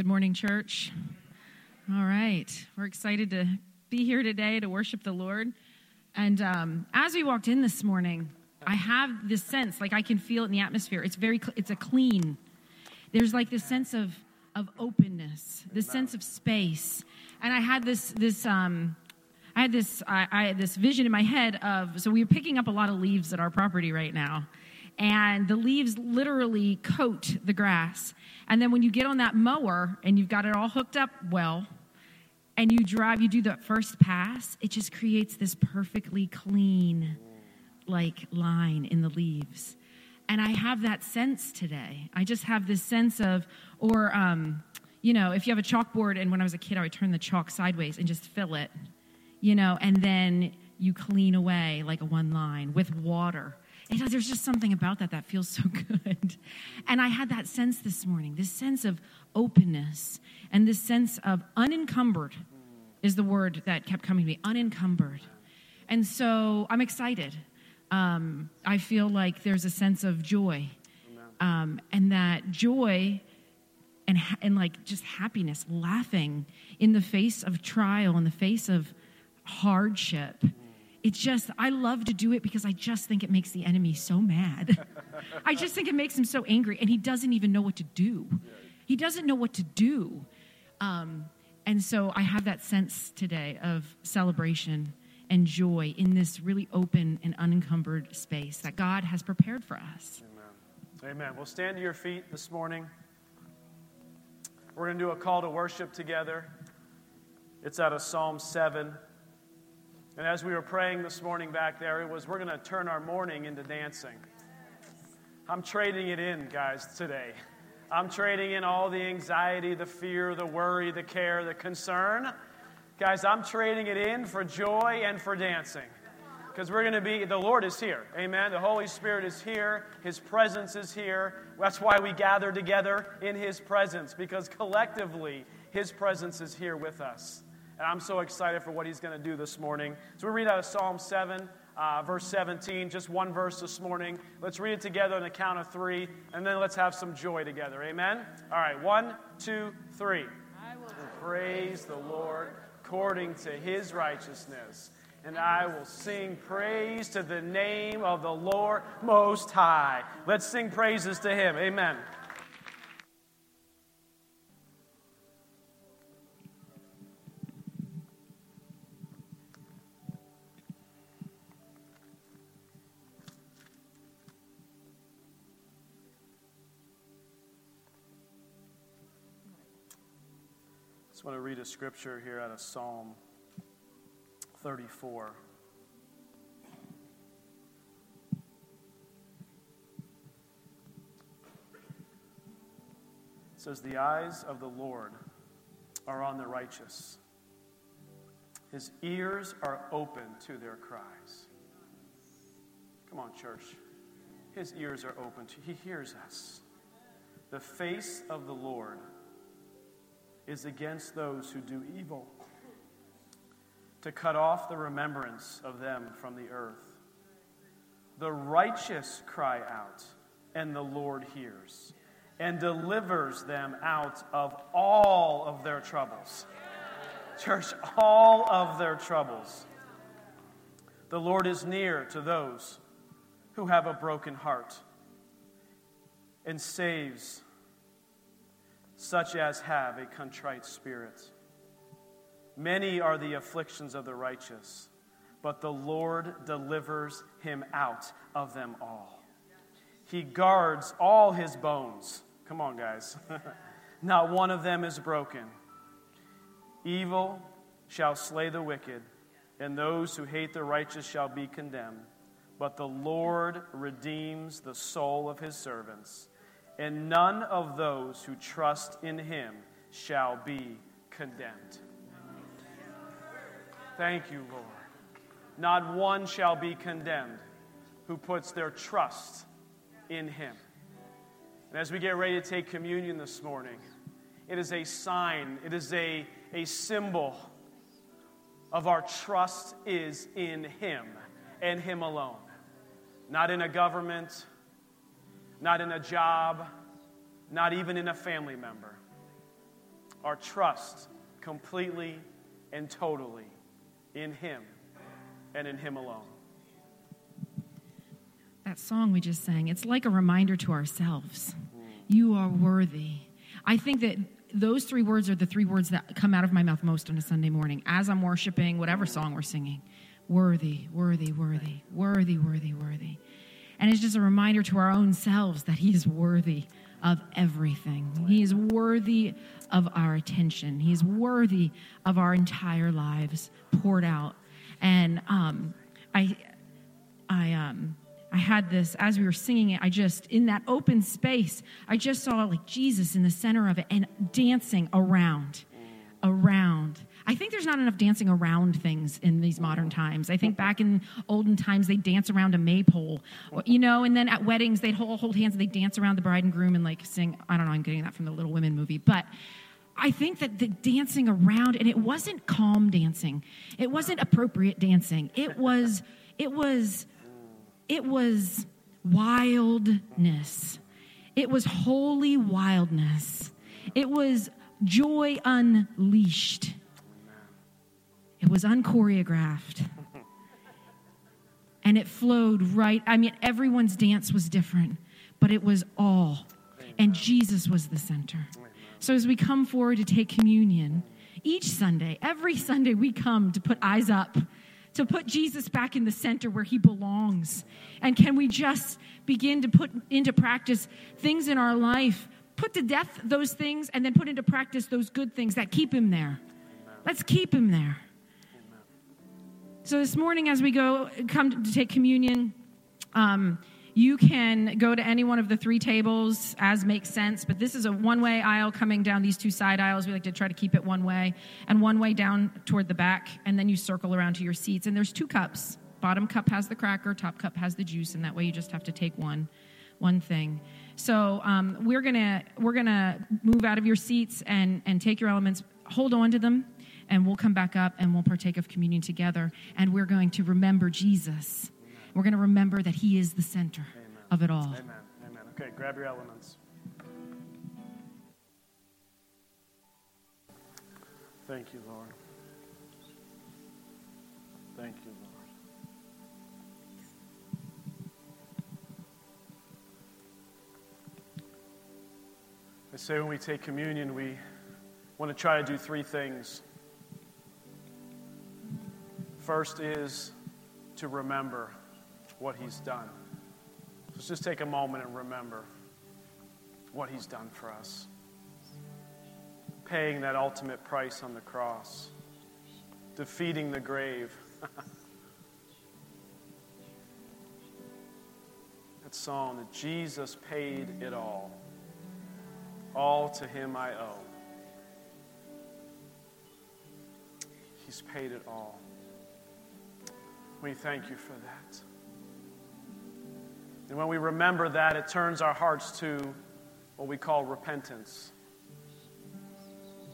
Good morning, church. All right. We're excited to be here today to worship the Lord. And um, as we walked in this morning, I have this sense, like I can feel it in the atmosphere. It's very, it's a clean. There's like this sense of of openness, this sense of space. And I had this this um, I had this I, I had this vision in my head of so we are picking up a lot of leaves at our property right now, and the leaves literally coat the grass. And then when you get on that mower and you've got it all hooked up well, and you drive, you do that first pass, it just creates this perfectly clean, like line in the leaves. And I have that sense today. I just have this sense of, or, um, you know, if you have a chalkboard, and when I was a kid, I would turn the chalk sideways and just fill it, you know, and then you clean away like a one line with water. It, there's just something about that that feels so good. And I had that sense this morning, this sense of openness and this sense of unencumbered is the word that kept coming to me unencumbered. And so I'm excited. Um, I feel like there's a sense of joy. Um, and that joy and, and like just happiness, laughing in the face of trial, in the face of hardship. It's just, I love to do it because I just think it makes the enemy so mad. I just think it makes him so angry, and he doesn't even know what to do. He doesn't know what to do. Um, and so I have that sense today of celebration and joy in this really open and unencumbered space that God has prepared for us. Amen. Amen. We'll stand to your feet this morning. We're going to do a call to worship together. It's out of Psalm 7. And as we were praying this mourning back there, it was we're going to turn our morning into dancing. I'm trading it in, guys, today. I'm trading in all the anxiety, the fear, the worry, the care, the concern. Guys, I'm trading it in for joy and for dancing. Because we're going to be, the Lord is here. Amen. The Holy Spirit is here. His presence is here. That's why we gather together in His presence, because collectively, His presence is here with us. And I'm so excited for what He's going to do this morning. So we read out of Psalm 7 uh, verse 17, just one verse this morning. Let's read it together on the count of three, and then let's have some joy together. Amen? All right, one, two, three. I will praise the Lord according to his righteousness, and I will sing praise to the name of the Lord Most High. Let's sing praises to him. Amen. Want to read a scripture here out of Psalm 34. It says, The eyes of the Lord are on the righteous, his ears are open to their cries. Come on, church. His ears are open to, he hears us. The face of the Lord is against those who do evil, to cut off the remembrance of them from the earth. The righteous cry out, and the Lord hears and delivers them out of all of their troubles. Church, all of their troubles. The Lord is near to those who have a broken heart and saves such as have a contrite spirit. Many are the afflictions of the righteous, but the Lord delivers him out of them all. He guards all his bones. Come on, guys. Not one of them is broken. Evil shall slay the wicked, and those who hate the righteous shall be condemned. But the Lord redeems the soul of his servants and none of those who trust in him shall be condemned. Thank you, Lord. Not one shall be condemned who puts their trust in him. And as we get ready to take communion this morning, it is a sign, it is a, a symbol of our trust is in him and him alone. Not in a government, not in a job, not even in a family member. our trust completely and totally in Him and in Him alone. That song we just sang, it's like a reminder to ourselves. You are worthy. I think that those three words are the three words that come out of my mouth most on a Sunday morning as I'm worshiping whatever song we're singing. Worthy, worthy, worthy, worthy, worthy, worthy. And it's just a reminder to our own selves that He is worthy of everything. He is worthy of our attention. He is worthy of our entire lives poured out. And um, I, I, um, I had this as we were singing it. I just, in that open space, I just saw like Jesus in the center of it and dancing around, around. I think there's not enough dancing around things in these modern times. I think back in olden times, they'd dance around a maypole, you know, and then at weddings, they'd hold, hold hands and they'd dance around the bride and groom and like sing. I don't know, I'm getting that from the Little Women movie. But I think that the dancing around, and it wasn't calm dancing, it wasn't appropriate dancing. It was, it was, it was wildness. It was holy wildness. It was joy unleashed. It was unchoreographed. And it flowed right. I mean, everyone's dance was different, but it was all. And Jesus was the center. So as we come forward to take communion, each Sunday, every Sunday, we come to put eyes up, to put Jesus back in the center where he belongs. And can we just begin to put into practice things in our life, put to death those things, and then put into practice those good things that keep him there? Let's keep him there. So this morning, as we go come to take communion, um, you can go to any one of the three tables as makes sense, but this is a one way aisle coming down these two side aisles. We like to try to keep it one way, and one way down toward the back, and then you circle around to your seats. And there's two cups. Bottom cup has the cracker, top cup has the juice, and that way you just have to take one, one thing. So um, we're gonna we're gonna move out of your seats and and take your elements. Hold on to them and we'll come back up and we'll partake of communion together. And we're going to remember Jesus. We're going to remember that He is the center Amen. of it all. Amen. Amen. Okay, grab your elements. Thank you, Lord. Thank you, Lord. I say when we take communion, we want to try to do three things. First is to remember what He's done. Let's just take a moment and remember what He's done for us. Paying that ultimate price on the cross, defeating the grave. that song that Jesus paid it all. All to Him I owe. He's paid it all. We thank you for that. And when we remember that, it turns our hearts to what we call repentance.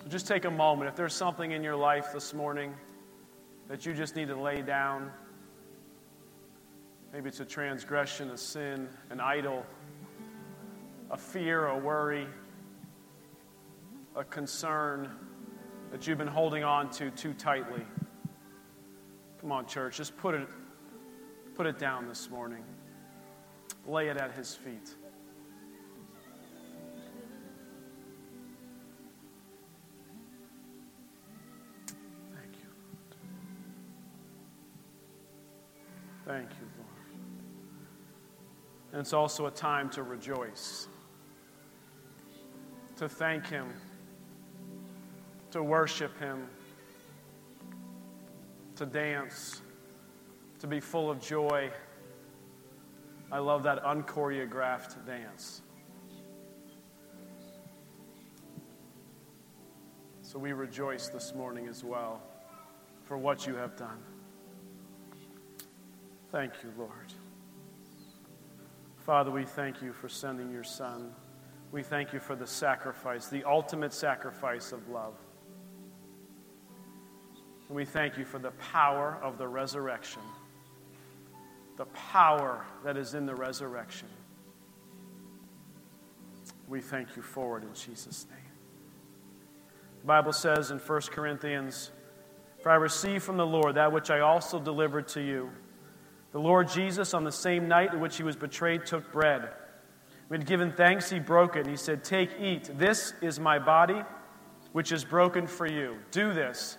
So just take a moment. If there's something in your life this morning that you just need to lay down, maybe it's a transgression, a sin, an idol, a fear, a worry, a concern that you've been holding on to too tightly. Come on, church, just put it, put it down this morning. Lay it at his feet. Thank you. Thank you, Lord. And it's also a time to rejoice, to thank him, to worship him to dance, to be full of joy. I love that unchoreographed dance. So we rejoice this morning as well for what you have done. Thank you, Lord. Father, we thank you for sending your Son. We thank you for the sacrifice, the ultimate sacrifice of love. We thank you for the power of the resurrection, the power that is in the resurrection. We thank you for it in Jesus' name. The Bible says in 1 Corinthians, For I received from the Lord that which I also delivered to you. The Lord Jesus, on the same night in which he was betrayed, took bread. When given thanks, he broke it, and he said, Take, eat. This is my body, which is broken for you. Do this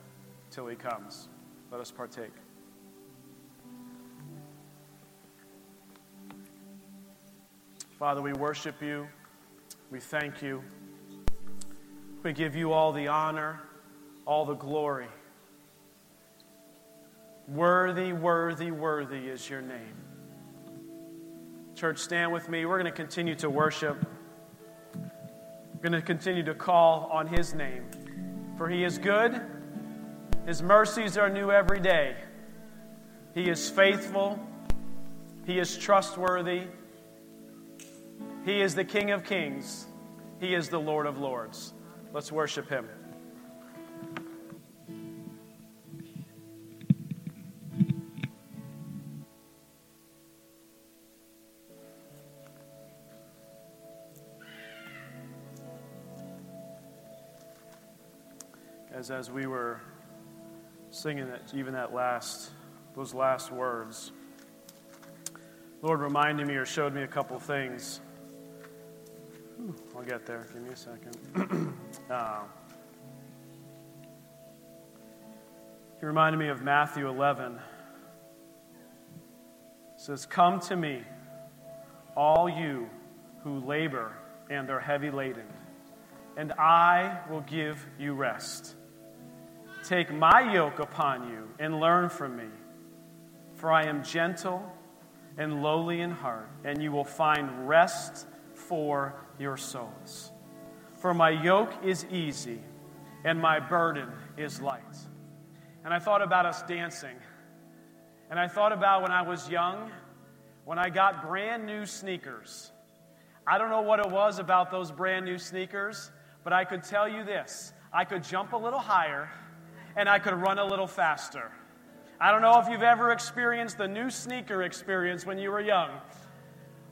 till he comes. Let us partake. Father, we worship you. We thank you. We give you all the honor all the glory. Worthy, worthy, worthy is your name. Church, stand with me. We're going to continue to worship. We're going to continue to call on his name. For he is good, his mercies are new every day. He is faithful, he is trustworthy. He is the King of kings, he is the Lord of lords. Let's worship him. as as we were singing that, even that last, those last words, Lord reminded me or showed me a couple things. I'll get there. Give me a second. uh, he reminded me of Matthew 11. It says, Come to me, all you who labor and are heavy laden, and I will give you rest. Take my yoke upon you and learn from me, for I am gentle and lowly in heart, and you will find rest for your souls. For my yoke is easy and my burden is light. And I thought about us dancing. And I thought about when I was young, when I got brand new sneakers. I don't know what it was about those brand new sneakers, but I could tell you this I could jump a little higher and I could run a little faster. I don't know if you've ever experienced the new sneaker experience when you were young.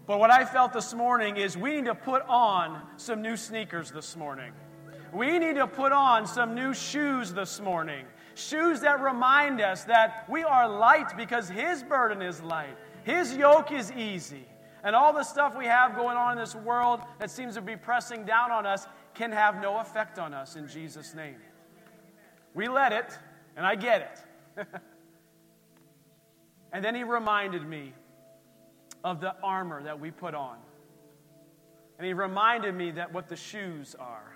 But what I felt this morning is we need to put on some new sneakers this morning. We need to put on some new shoes this morning. Shoes that remind us that we are light because His burden is light, His yoke is easy. And all the stuff we have going on in this world that seems to be pressing down on us can have no effect on us in Jesus' name. We let it, and I get it. and then he reminded me of the armor that we put on. And he reminded me that what the shoes are.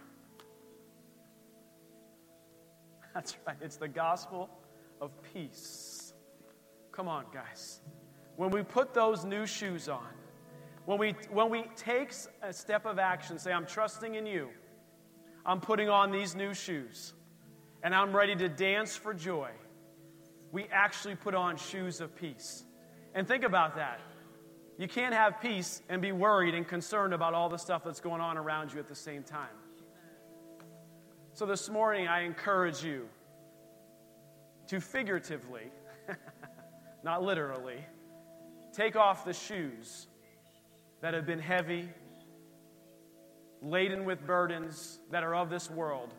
That's right, it's the gospel of peace. Come on, guys. When we put those new shoes on, when we, when we take a step of action, say, I'm trusting in you, I'm putting on these new shoes and I'm ready to dance for joy, we actually put on shoes of peace. And think about that. You can't have peace and be worried and concerned about all the stuff that's going on around you at the same time. So this morning, I encourage you to figuratively, not literally, take off the shoes that have been heavy, laden with burdens that are of this world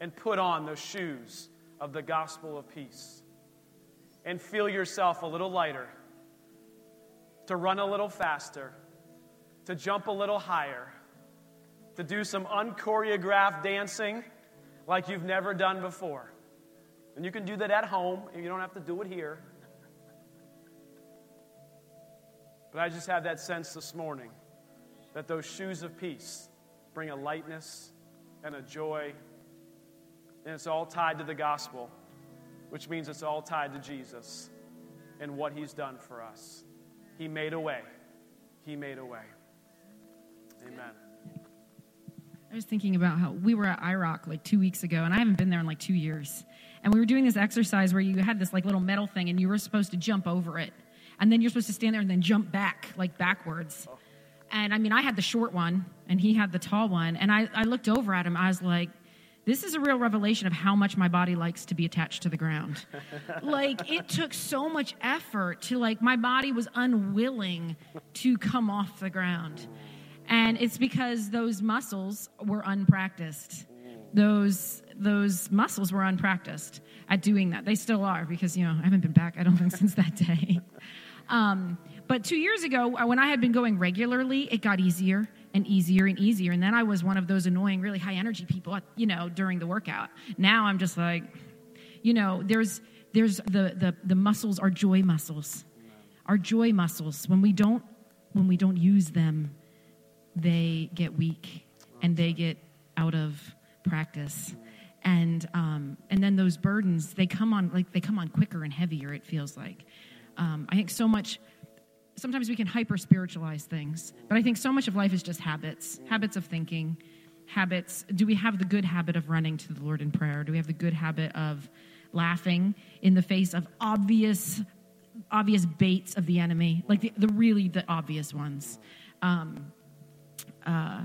and put on the shoes of the gospel of peace and feel yourself a little lighter, to run a little faster, to jump a little higher, to do some unchoreographed dancing like you've never done before. And you can do that at home, you don't have to do it here. But I just have that sense this morning that those shoes of peace bring a lightness and a joy and it's all tied to the gospel, which means it's all tied to Jesus and what he's done for us. He made a way. He made a way. Amen. I was thinking about how we were at IROC like two weeks ago, and I haven't been there in like two years. And we were doing this exercise where you had this like little metal thing, and you were supposed to jump over it, and then you're supposed to stand there and then jump back like backwards. Oh. And I mean, I had the short one, and he had the tall one, and I, I looked over at him. I was like, this is a real revelation of how much my body likes to be attached to the ground. like it took so much effort to like my body was unwilling to come off the ground. And it's because those muscles were unpracticed. Those those muscles were unpracticed at doing that. They still are because you know I haven't been back. I don't think since that day. Um, but two years ago, uh, when I had been going regularly, it got easier and easier and easier. And then I was one of those annoying, really high energy people, you know, during the workout. Now I'm just like, you know, there's there's the the the muscles are joy muscles. Our joy muscles. When we don't when we don't use them, they get weak and they get out of practice and um, and then those burdens they come on like they come on quicker and heavier it feels like um, i think so much sometimes we can hyper spiritualize things but i think so much of life is just habits habits of thinking habits. Do we have the good habit of running to the lord in prayer? Do we have the good habit of laughing in the face of obvious obvious baits of the enemy? Like the, the really the obvious ones. Um, uh,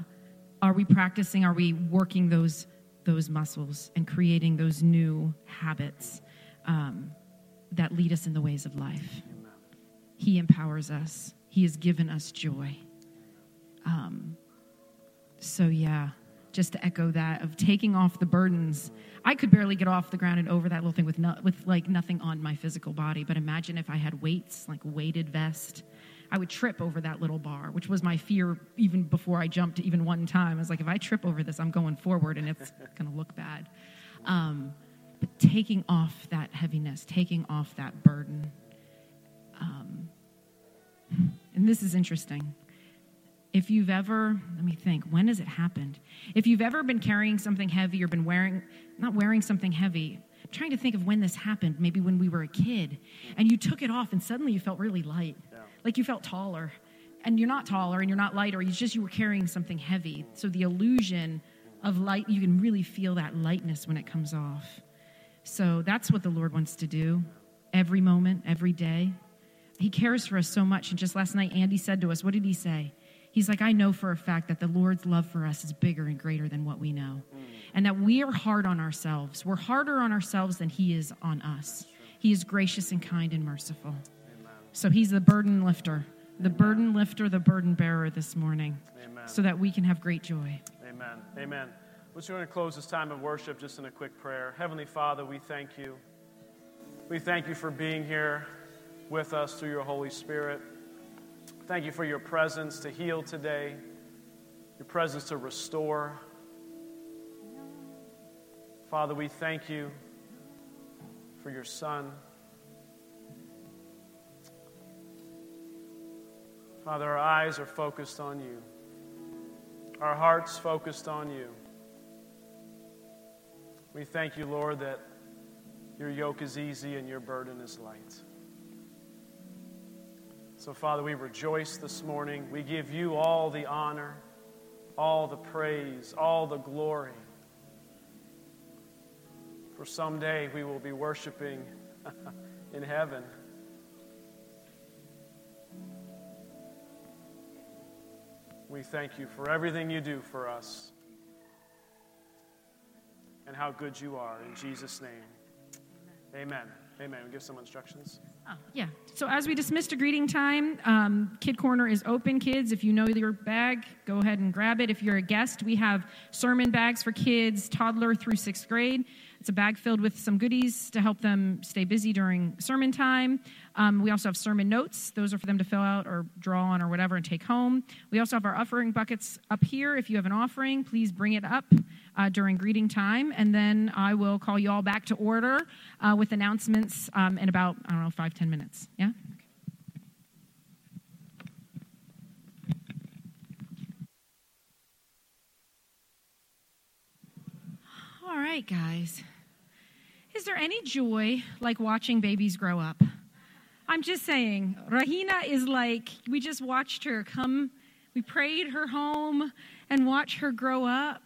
are we practicing are we working those those muscles and creating those new habits um, that lead us in the ways of life he empowers us he has given us joy um, so yeah just to echo that of taking off the burdens i could barely get off the ground and over that little thing with, no, with like nothing on my physical body but imagine if i had weights like weighted vest I would trip over that little bar, which was my fear even before I jumped even one time. I was like, if I trip over this, I'm going forward and it's going to look bad. Um, but taking off that heaviness, taking off that burden. Um, and this is interesting. If you've ever, let me think, when has it happened? If you've ever been carrying something heavy or been wearing, not wearing something heavy, I'm trying to think of when this happened, maybe when we were a kid, and you took it off and suddenly you felt really light. Like you felt taller and you're not taller and you're not lighter it's just you were carrying something heavy. So the illusion of light you can really feel that lightness when it comes off. So that's what the lord wants to do every moment every day he cares for us so much and just last night andy said to us what did he say he's like i know for a fact that the lord's love for us is bigger and greater than what we know and that we are hard on ourselves we're harder on ourselves than he is on us he is gracious and kind and merciful so he's the burden lifter, the Amen. burden lifter, the burden bearer this morning, Amen. so that we can have great joy. Amen. Amen. We're just going to close this time of worship just in a quick prayer. Heavenly Father, we thank you. We thank you for being here with us through your Holy Spirit. Thank you for your presence to heal today, your presence to restore. Father, we thank you for your Son. Father, our eyes are focused on you, our hearts focused on you. We thank you, Lord, that your yoke is easy and your burden is light. So, Father, we rejoice this morning. We give you all the honor, all the praise, all the glory. For someday we will be worshiping in heaven. We thank you for everything you do for us and how good you are. In Jesus' name, amen. Amen. Give some instructions. Oh, yeah. So as we dismiss to greeting time, um, Kid Corner is open. Kids, if you know your bag, go ahead and grab it. If you're a guest, we have sermon bags for kids, toddler through sixth grade. It's a bag filled with some goodies to help them stay busy during sermon time. Um, we also have sermon notes. Those are for them to fill out or draw on or whatever and take home. We also have our offering buckets up here. If you have an offering, please bring it up uh, during greeting time. And then I will call you all back to order uh, with announcements um, in about, I don't know, five, ten minutes. Yeah? All right, guys. Is there any joy like watching babies grow up? I'm just saying, Rahina is like, we just watched her come, we prayed her home and watch her grow up.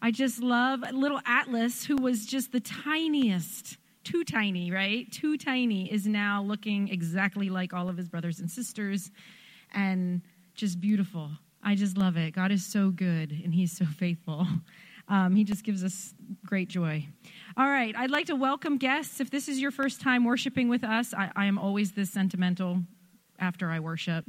I just love little Atlas, who was just the tiniest, too tiny, right? Too tiny, is now looking exactly like all of his brothers and sisters and just beautiful. I just love it. God is so good and he's so faithful. Um, he just gives us great joy. All right, I'd like to welcome guests. If this is your first time worshiping with us, I, I am always this sentimental after I worship.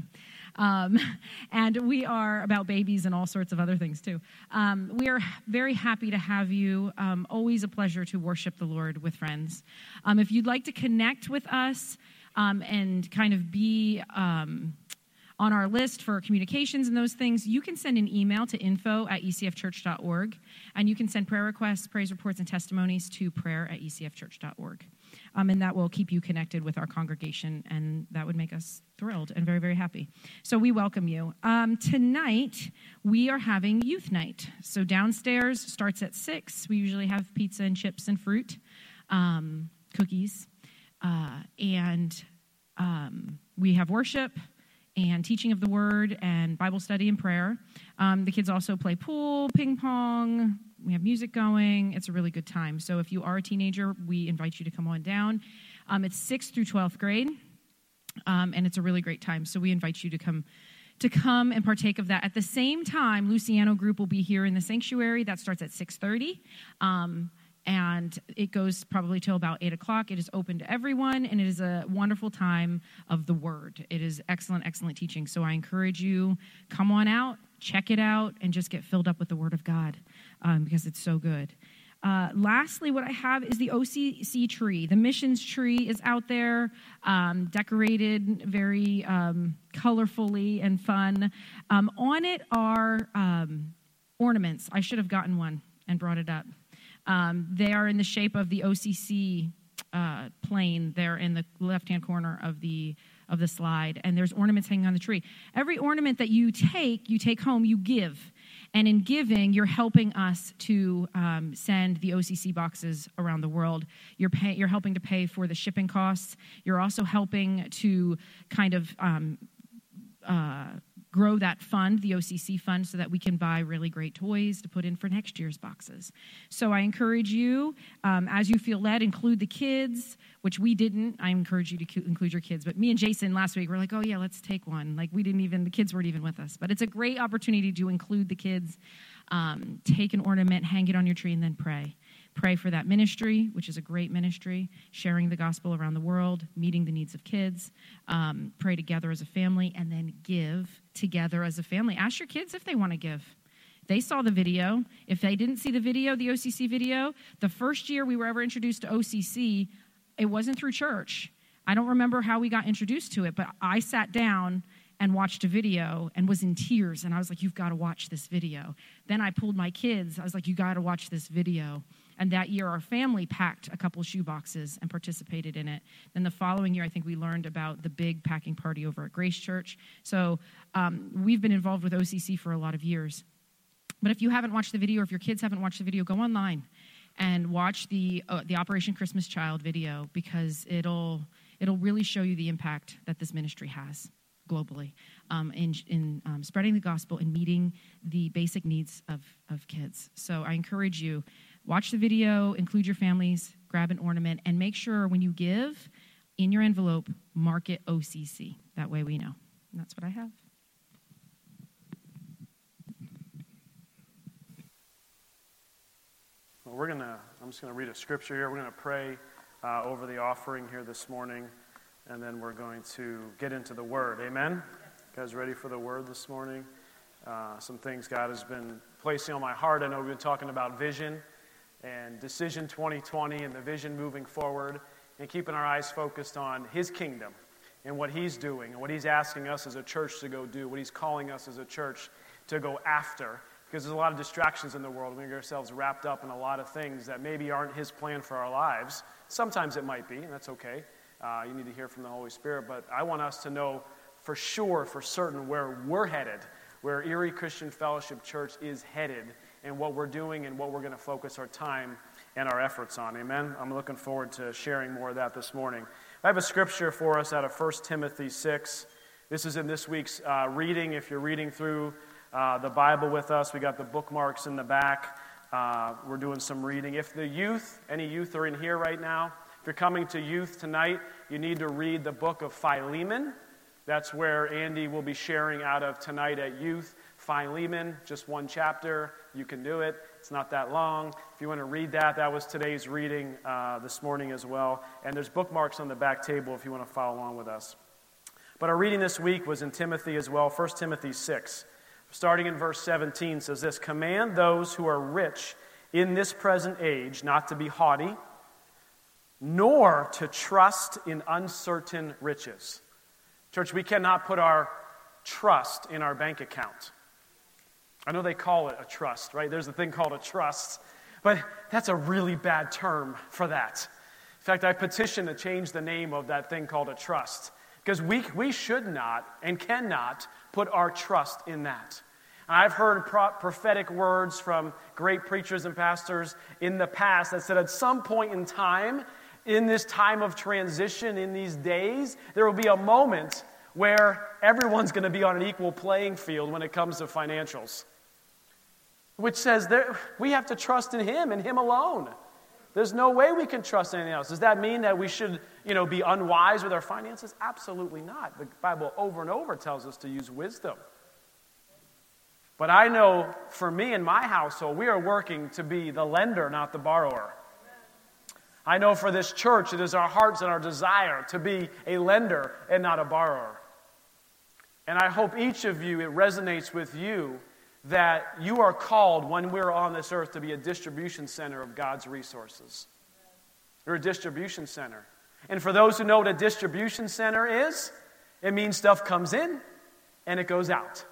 Um, and we are about babies and all sorts of other things too. Um, we are very happy to have you. Um, always a pleasure to worship the Lord with friends. Um, if you'd like to connect with us um, and kind of be um, on our list for communications and those things, you can send an email to info at ecfchurch.org, and you can send prayer requests, praise reports, and testimonies to prayer at ecfchurch.org. Um, and that will keep you connected with our congregation, and that would make us thrilled and very, very happy. So we welcome you. Um, tonight, we are having youth night. So downstairs starts at 6. We usually have pizza and chips and fruit, um, cookies, uh, and um, we have worship and teaching of the word and Bible study and prayer. Um, the kids also play pool, ping pong. We have music going. It's a really good time. So if you are a teenager, we invite you to come on down. Um, it's sixth through 12th grade, um, and it's a really great time. So we invite you to come to come and partake of that. At the same time, Luciano Group will be here in the sanctuary. That starts at 6:30. Um, and it goes probably till about 8 o'clock. It is open to everyone, and it is a wonderful time of the Word. It is excellent, excellent teaching. So I encourage you, come on out, check it out, and just get filled up with the Word of God um, because it's so good. Uh, lastly, what I have is the OCC tree. The missions tree is out there, um, decorated very um, colorfully and fun. Um, on it are um, ornaments. I should have gotten one and brought it up. Um, they are in the shape of the OCC uh, plane there in the left hand corner of the of the slide and there's ornaments hanging on the tree. Every ornament that you take you take home you give. And in giving you're helping us to um, send the occ boxes around the world. You're, pay, you're helping to pay for the shipping costs. You're also helping to kind of um, uh, grow that fund, the OCC fund, so that we can buy really great toys to put in for next year's boxes. So I encourage you, um, as you feel led, include the kids, which we didn't. I encourage you to include your kids. But me and Jason last week were like, oh, yeah, let's take one. Like, we didn't even, the kids weren't even with us. But it's a great opportunity to include the kids, um, take an ornament, hang it on your tree, and then pray. Pray for that ministry, which is a great ministry, sharing the gospel around the world, meeting the needs of kids. Um, pray together as a family, and then give together as a family. Ask your kids if they want to give. They saw the video. If they didn't see the video, the OCC video, the first year we were ever introduced to OCC, it wasn't through church. I don't remember how we got introduced to it, but I sat down and watched a video and was in tears. And I was like, You've got to watch this video. Then I pulled my kids. I was like, You got to watch this video. And that year, our family packed a couple shoe boxes and participated in it. Then the following year, I think we learned about the big packing party over at Grace Church. So um, we've been involved with OCC for a lot of years. But if you haven't watched the video, or if your kids haven't watched the video, go online and watch the uh, the Operation Christmas Child video because it'll it'll really show you the impact that this ministry has globally um, in, in um, spreading the gospel and meeting the basic needs of, of kids. So I encourage you Watch the video, include your families, grab an ornament, and make sure when you give in your envelope, mark it OCC. That way we know. And that's what I have. Well, we're going to, I'm just going to read a scripture here. We're going to pray uh, over the offering here this morning, and then we're going to get into the word. Amen? You guys ready for the word this morning? Uh, some things God has been placing on my heart. I know we've been talking about vision and Decision 2020 and the vision moving forward and keeping our eyes focused on His kingdom and what He's doing and what He's asking us as a church to go do, what He's calling us as a church to go after. Because there's a lot of distractions in the world. We get ourselves wrapped up in a lot of things that maybe aren't His plan for our lives. Sometimes it might be, and that's okay. Uh, you need to hear from the Holy Spirit. But I want us to know for sure, for certain, where we're headed, where Erie Christian Fellowship Church is headed and what we're doing and what we're going to focus our time and our efforts on. Amen? I'm looking forward to sharing more of that this morning. I have a scripture for us out of 1 Timothy 6. This is in this week's uh, reading. If you're reading through uh, the Bible with us, we got the bookmarks in the back. Uh, we're doing some reading. If the youth, any youth are in here right now, if you're coming to youth tonight, you need to read the book of Philemon. That's where Andy will be sharing out of tonight at youth. Philemon, just one chapter. You can do it. It's not that long. If you want to read that, that was today's reading uh, this morning as well. And there's bookmarks on the back table if you want to follow along with us. But our reading this week was in Timothy as well, 1 Timothy 6. Starting in verse 17 says this Command those who are rich in this present age not to be haughty, nor to trust in uncertain riches. Church, we cannot put our trust in our bank account. I know they call it a trust, right? There's a thing called a trust, but that's a really bad term for that. In fact, I petition to change the name of that thing called a trust because we, we should not and cannot put our trust in that. I've heard pro- prophetic words from great preachers and pastors in the past that said at some point in time, in this time of transition, in these days, there will be a moment where everyone's going to be on an equal playing field when it comes to financials, which says that we have to trust in Him and Him alone. There's no way we can trust anything else. Does that mean that we should, you know, be unwise with our finances? Absolutely not. The Bible over and over tells us to use wisdom. But I know for me and my household, we are working to be the lender, not the borrower. I know for this church, it is our hearts and our desire to be a lender and not a borrower. And I hope each of you, it resonates with you that you are called when we're on this earth to be a distribution center of God's resources. You're a distribution center. And for those who know what a distribution center is, it means stuff comes in and it goes out.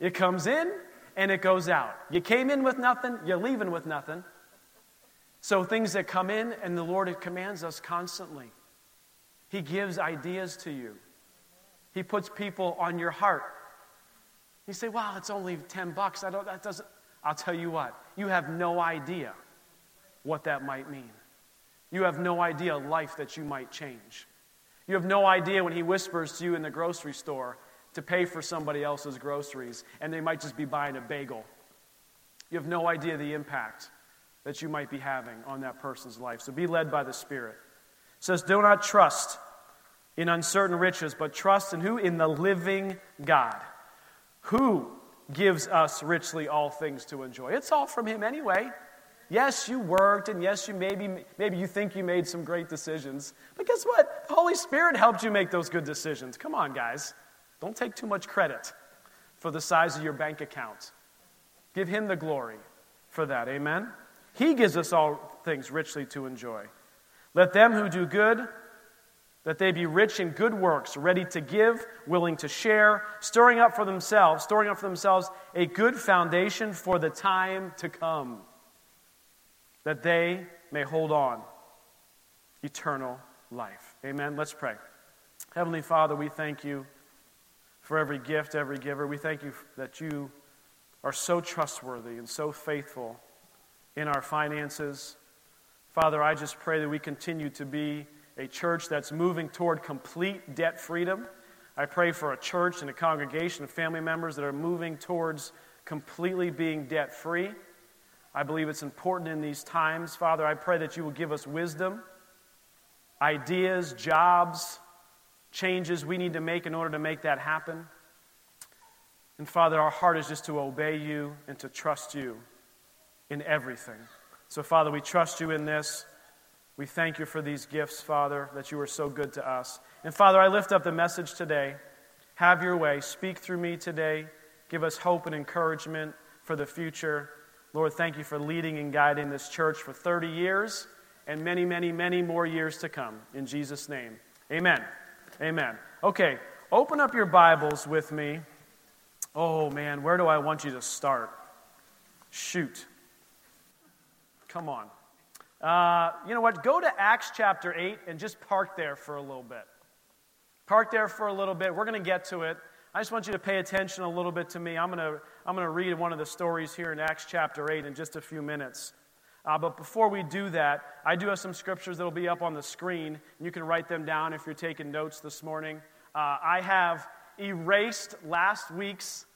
It comes in and it goes out. You came in with nothing, you're leaving with nothing. So things that come in, and the Lord commands us constantly. He gives ideas to you. He puts people on your heart. You say, "Wow, it's only ten bucks. I don't. That doesn't." I'll tell you what. You have no idea what that might mean. You have no idea life that you might change. You have no idea when He whispers to you in the grocery store to pay for somebody else's groceries, and they might just be buying a bagel. You have no idea the impact that you might be having on that person's life. So be led by the Spirit. It says, Do not trust in uncertain riches, but trust in who? In the living God, who gives us richly all things to enjoy. It's all from Him anyway. Yes, you worked, and yes, you maybe, maybe you think you made some great decisions. But guess what? The Holy Spirit helped you make those good decisions. Come on, guys. Don't take too much credit for the size of your bank account. Give Him the glory for that. Amen? He gives us all things richly to enjoy. Let them who do good, that they be rich in good works, ready to give, willing to share, stirring up for themselves, storing up for themselves a good foundation for the time to come, that they may hold on eternal life. Amen. Let's pray. Heavenly Father, we thank you for every gift, every giver. We thank you that you are so trustworthy and so faithful in our finances. Father, I just pray that we continue to be a church that's moving toward complete debt freedom. I pray for a church and a congregation of family members that are moving towards completely being debt free. I believe it's important in these times. Father, I pray that you will give us wisdom, ideas, jobs, changes we need to make in order to make that happen. And Father, our heart is just to obey you and to trust you in everything. So, Father, we trust you in this. We thank you for these gifts, Father, that you are so good to us. And, Father, I lift up the message today. Have your way. Speak through me today. Give us hope and encouragement for the future. Lord, thank you for leading and guiding this church for 30 years and many, many, many more years to come. In Jesus' name. Amen. Amen. Okay, open up your Bibles with me. Oh, man, where do I want you to start? Shoot. Come on. Uh, you know what? Go to Acts chapter 8 and just park there for a little bit. Park there for a little bit. We're going to get to it. I just want you to pay attention a little bit to me. I'm going to, I'm going to read one of the stories here in Acts chapter 8 in just a few minutes. Uh, but before we do that, I do have some scriptures that will be up on the screen. You can write them down if you're taking notes this morning. Uh, I have erased last week's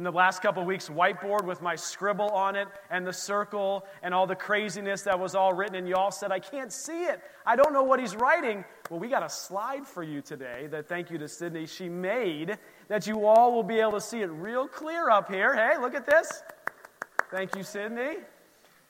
in the last couple weeks whiteboard with my scribble on it and the circle and all the craziness that was all written. And you all said i can't see it. I don't know what he's writing. Well we got a slide for you today that thank you to sydney she made that you all will be able to see it real clear up here. Hey look at this. Thank you sydney.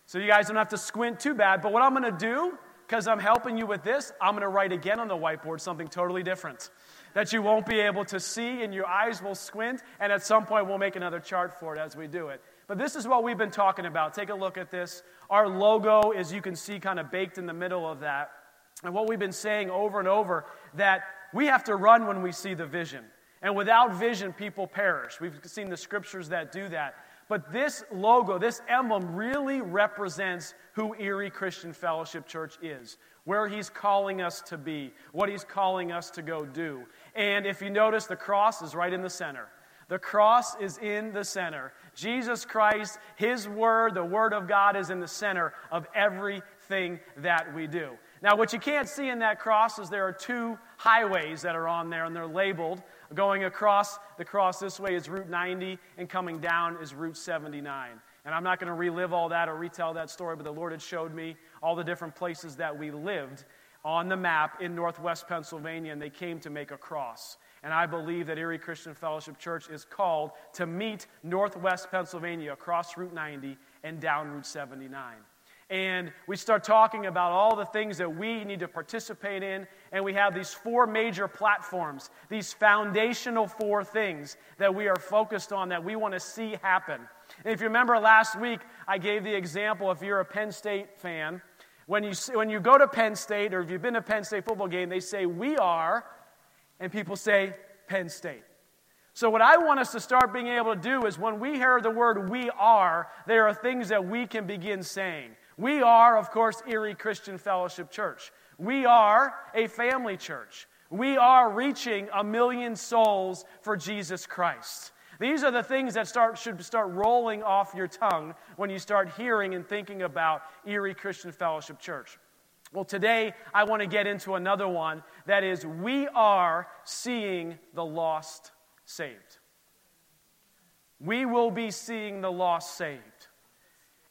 So you guys don't have to squint too bad but what i'm going to do because i'm helping you with this i'm going to write again on the whiteboard something totally different that you won't be able to see and your eyes will squint. And at some point, we'll make another chart for it as we do it. But this is what we've been talking about. Take a look at this. Our logo, as you can see, kind of baked in the middle of that. And what we've been saying over and over that we have to run when we see the vision. And without vision, people perish. We've seen the scriptures that do that. But this logo, this emblem, really represents who Erie Christian Fellowship Church is, where He's calling us to be, what He's calling us to go do. And if you notice, the cross is right in the center. The cross is in the center. Jesus Christ, His Word, the Word of God, is in the center of everything that we do. Now, what you can't see in that cross is there are two highways that are on there, and they're labeled. Going across the cross this way is Route 90, and coming down is Route 79. And I'm not going to relive all that or retell that story, but the Lord had showed me all the different places that we lived on the map in northwest Pennsylvania, and they came to make a cross. And I believe that Erie Christian Fellowship Church is called to meet northwest Pennsylvania across Route 90 and down Route 79. And we start talking about all the things that we need to participate in. And we have these four major platforms, these foundational four things that we are focused on that we want to see happen. And if you remember last week, I gave the example if you're a Penn State fan, when you, when you go to Penn State or if you've been to Penn State football game, they say, We are, and people say, Penn State. So, what I want us to start being able to do is when we hear the word we are, there are things that we can begin saying. We are, of course, Erie Christian Fellowship Church. We are a family church. We are reaching a million souls for Jesus Christ. These are the things that start, should start rolling off your tongue when you start hearing and thinking about Erie Christian Fellowship Church. Well, today I want to get into another one that is, we are seeing the lost saved. We will be seeing the lost saved.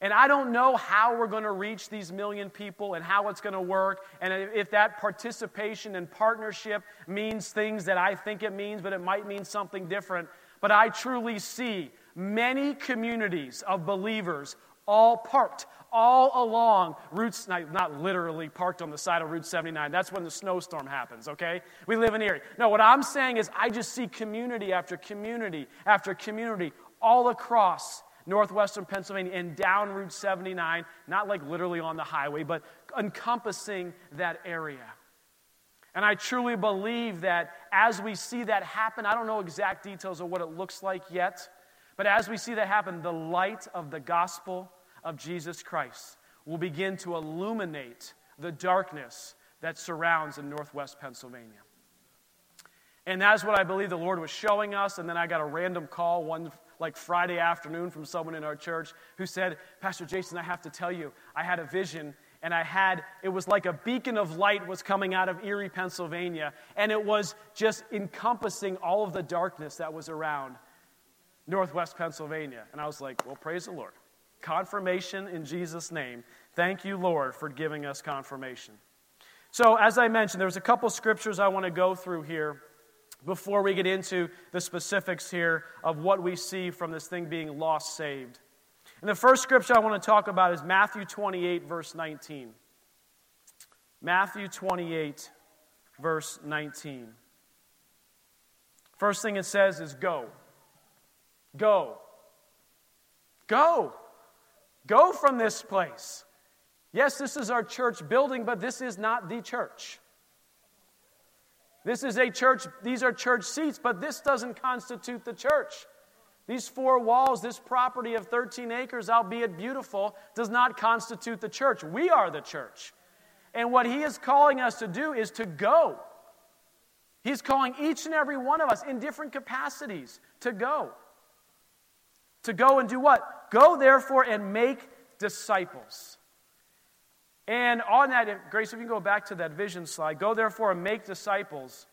And I don't know how we're going to reach these million people and how it's going to work, and if that participation and partnership means things that I think it means, but it might mean something different. But I truly see many communities of believers all parked all along routes, not literally parked on the side of Route 79. That's when the snowstorm happens, okay? We live in Erie. No, what I'm saying is I just see community after community after community all across northwestern Pennsylvania and down Route 79, not like literally on the highway, but encompassing that area. And I truly believe that as we see that happen, I don't know exact details of what it looks like yet, but as we see that happen, the light of the gospel of Jesus Christ will begin to illuminate the darkness that surrounds in northwest Pennsylvania. And that's what I believe the Lord was showing us. And then I got a random call one like Friday afternoon from someone in our church who said, Pastor Jason, I have to tell you, I had a vision and I had, it was like a beacon of light was coming out of Erie, Pennsylvania, and it was just encompassing all of the darkness that was around northwest Pennsylvania. And I was like, well, praise the Lord. Confirmation in Jesus' name. Thank you, Lord, for giving us confirmation. So, as I mentioned, there's a couple scriptures I want to go through here before we get into the specifics here of what we see from this thing being lost saved. And the first scripture I want to talk about is Matthew 28, verse 19. Matthew 28, verse 19. First thing it says is go. Go. Go. Go from this place. Yes, this is our church building, but this is not the church. This is a church, these are church seats, but this doesn't constitute the church. These four walls, this property of 13 acres, albeit beautiful, does not constitute the church. We are the church. And what he is calling us to do is to go. He's calling each and every one of us in different capacities to go. To go and do what? Go, therefore, and make disciples. And on that, Grace, if you can go back to that vision slide, go therefore and make disciples.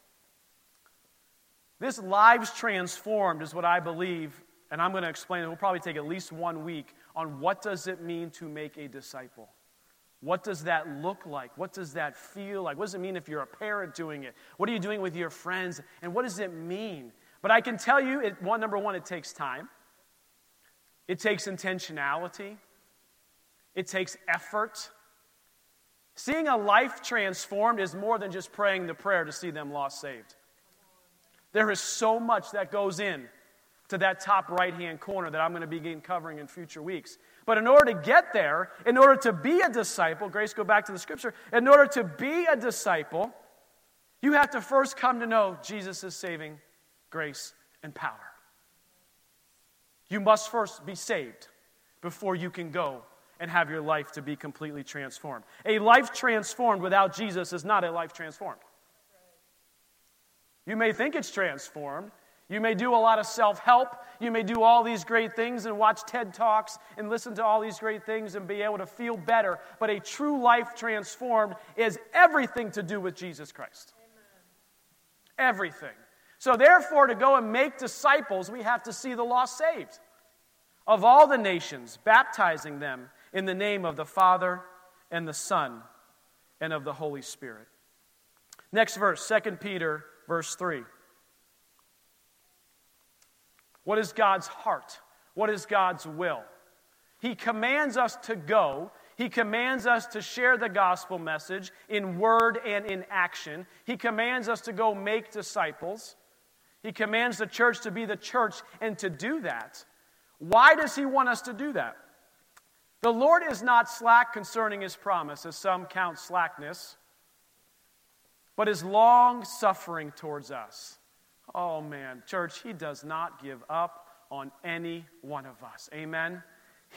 This lives transformed is what I believe and I'm going to explain it. We'll probably take at least one week on what does it mean to make a disciple. What does that look like? What does that feel like? What does it mean if you're a parent doing it? What are you doing with your friends? And what does it mean? But I can tell you, it, one, number one, it takes time. It takes intentionality. It takes effort. Seeing a life transformed is more than just praying the prayer to see them lost saved. There is so much that goes in to that top right hand corner that I'm going to begin covering in future weeks. But in order to get there, in order to be a disciple, Grace, go back to the scripture, in order to be a disciple, you have to first come to know Jesus' saving grace and power. You must first be saved before you can go and have your life to be completely transformed. A life transformed without Jesus is not a life transformed. You may think it's transformed, you may do a lot of self help. You may do all these great things and watch TED Talks and listen to all these great things and be able to feel better. But a true life transformed is everything to do with Jesus Christ. Amen. Everything. So, therefore, to go and make disciples, we have to see the lost saved of all the nations, baptizing them in the name of the Father and the Son and of the Holy Spirit. Next verse, 2 Peter, verse 3. What is God's heart? What is God's will? He commands us to go. He commands us to share the gospel message in word and in action. He commands us to go make disciples. He commands the church to be the church and to do that. Why does He want us to do that? The Lord is not slack concerning His promise, as some count slackness, but is long suffering towards us Oh man, church, he does not give up on any one of us. Amen.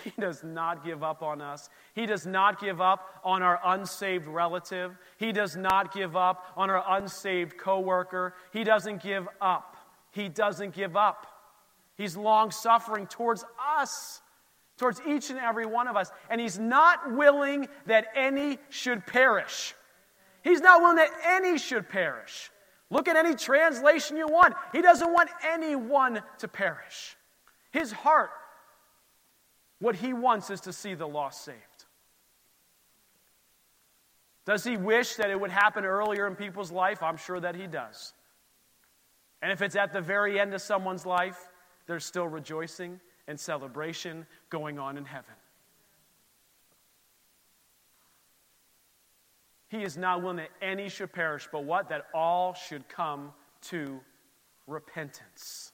He does not give up on us. He does not give up on our unsaved relative. He does not give up on our unsaved coworker. He doesn't give up. He doesn't give up. He's long suffering towards us, towards each and every one of us. And he's not willing that any should perish. He's not willing that any should perish. Look at any translation you want. He doesn't want anyone to perish. His heart, what he wants is to see the lost saved. Does he wish that it would happen earlier in people's life? I'm sure that he does. And if it's at the very end of someone's life, there's still rejoicing and celebration going on in heaven. He is not willing that any should perish, but what? That all should come to repentance.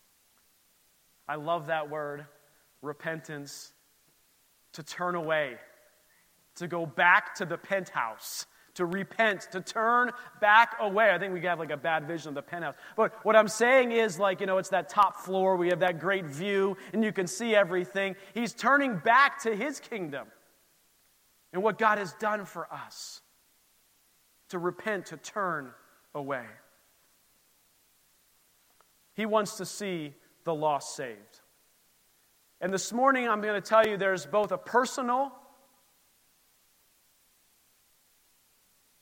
I love that word, repentance. To turn away, to go back to the penthouse, to repent, to turn back away. I think we have like a bad vision of the penthouse. But what I'm saying is, like, you know, it's that top floor, we have that great view, and you can see everything. He's turning back to his kingdom and what God has done for us to repent, to turn away. He wants to see the lost saved. And this morning, I'm going to tell you there's both a personal,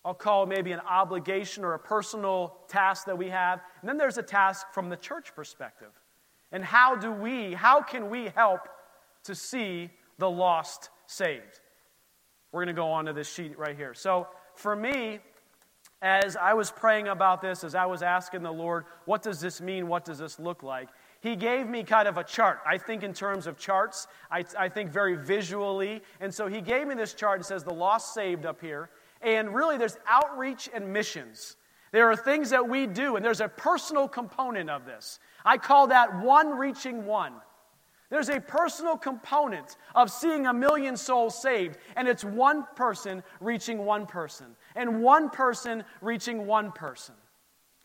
I'll call maybe an obligation or a personal task that we have, and then there's a task from the church perspective. And how do we, how can we help to see the lost saved? We're going to go on to this sheet right here. So, for me, as I was praying about this, as I was asking the Lord, what does this mean? What does this look like? He gave me kind of a chart. I think in terms of charts, I, I think very visually. And so he gave me this chart. It says the lost saved up here. And really, there's outreach and missions. There are things that we do, and there's a personal component of this. I call that one reaching one. There's a personal component of seeing a million souls saved, and it's one person reaching one person, and one person reaching one person.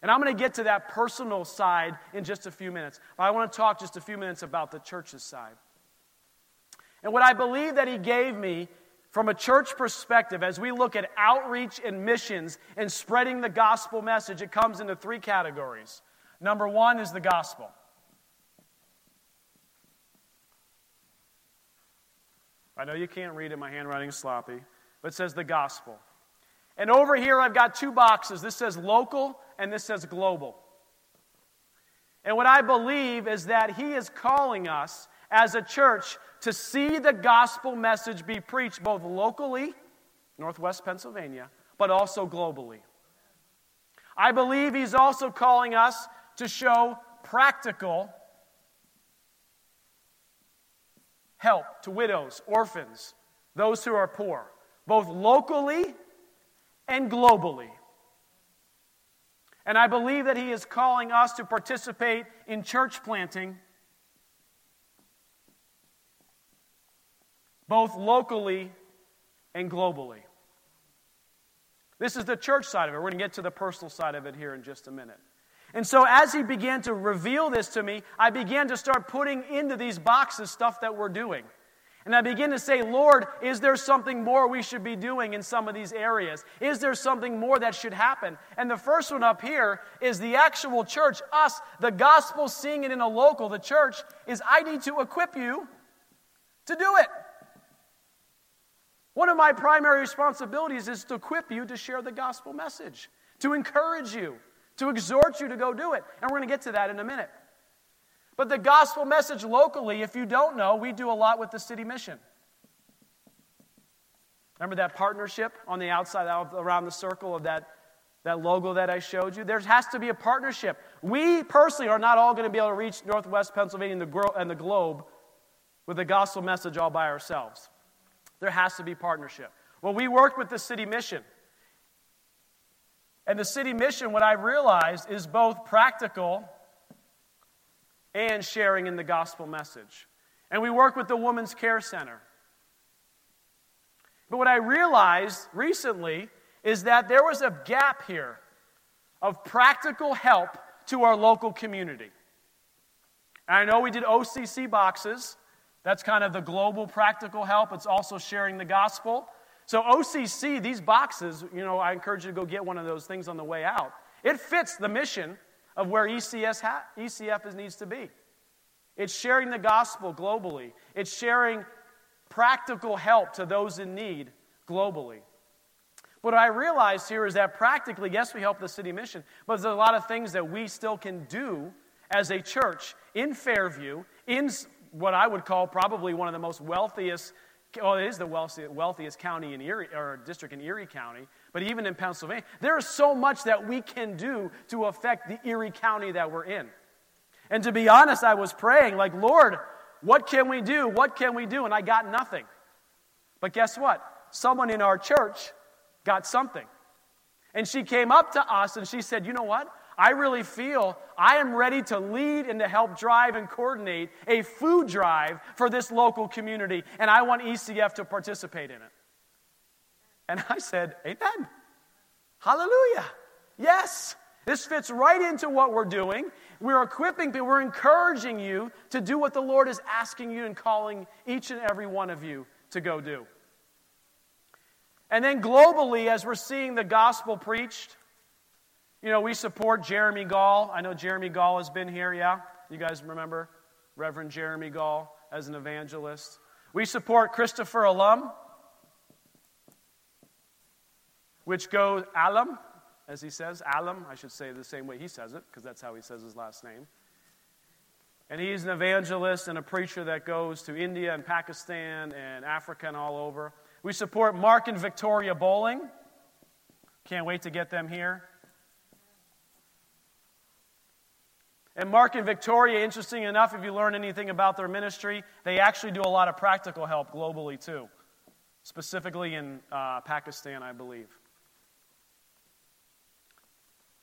And I'm going to get to that personal side in just a few minutes. But I want to talk just a few minutes about the church's side. And what I believe that he gave me from a church perspective, as we look at outreach and missions and spreading the gospel message, it comes into three categories. Number one is the gospel. I know you can't read it, my handwriting is sloppy, but it says the gospel. And over here, I've got two boxes. This says local and this says global. And what I believe is that He is calling us as a church to see the gospel message be preached both locally, Northwest Pennsylvania, but also globally. I believe He's also calling us to show practical help to widows, orphans, those who are poor, both locally and globally. And I believe that He is calling us to participate in church planting, both locally and globally. This is the church side of it. We're going to get to the personal side of it here in just a minute. And so, as he began to reveal this to me, I began to start putting into these boxes stuff that we're doing. And I begin to say, Lord, is there something more we should be doing in some of these areas? Is there something more that should happen? And the first one up here is the actual church, us, the gospel, seeing it in a local, the church, is I need to equip you to do it. One of my primary responsibilities is to equip you to share the gospel message, to encourage you, to exhort you to go do it. And we're going to get to that in a minute. But the gospel message locally, if you don't know, we do a lot with the city mission. Remember that partnership on the outside, around the circle of that, that logo that I showed you? There has to be a partnership. We personally are not all going to be able to reach Northwest Pennsylvania and the, and the globe with the gospel message all by ourselves. There has to be partnership. Well, we worked with the city mission. And the city mission, what I realized, is both practical and sharing in the gospel message. And we work with the Women's Care Center. But what I realized recently is that there was a gap here of practical help to our local community. And I know we did OCC boxes. That's kind of the global practical help. It's also sharing the gospel. So, OCC, these boxes, you know, I encourage you to go get one of those things on the way out. It fits the mission of where ECS ha- ECF needs to be. It's sharing the gospel globally, it's sharing practical help to those in need globally. What I realized here is that practically, yes, we help the city mission, but there's a lot of things that we still can do as a church in Fairview, in what I would call probably one of the most wealthiest, well, it is the wealthiest county in Erie, or district in Erie County, but even in Pennsylvania, there is so much that we can do to affect the Erie County that we're in. And to be honest, I was praying, like, Lord, what can we do? What can we do? And I got nothing. But guess what? Someone in our church got something. And she came up to us and she said, You know what? I really feel I am ready to lead and to help drive and coordinate a food drive for this local community, and I want ECF to participate in it. And I said, Amen. Hallelujah. Yes. This fits right into what we're doing. We're equipping people, we're encouraging you to do what the Lord is asking you and calling each and every one of you to go do. And then globally, as we're seeing the gospel preached, you know, we support Jeremy Gall. I know Jeremy Gall has been here, yeah? You guys remember Reverend Jeremy Gall as an evangelist? We support Christopher Alum, which goes, Alum, as he says, Alum, I should say the same way he says it, because that's how he says his last name. And he's an evangelist and a preacher that goes to India and Pakistan and Africa and all over. We support Mark and Victoria Bowling. Can't wait to get them here. And Mark and Victoria, interesting enough, if you learn anything about their ministry, they actually do a lot of practical help globally too, specifically in uh, Pakistan, I believe.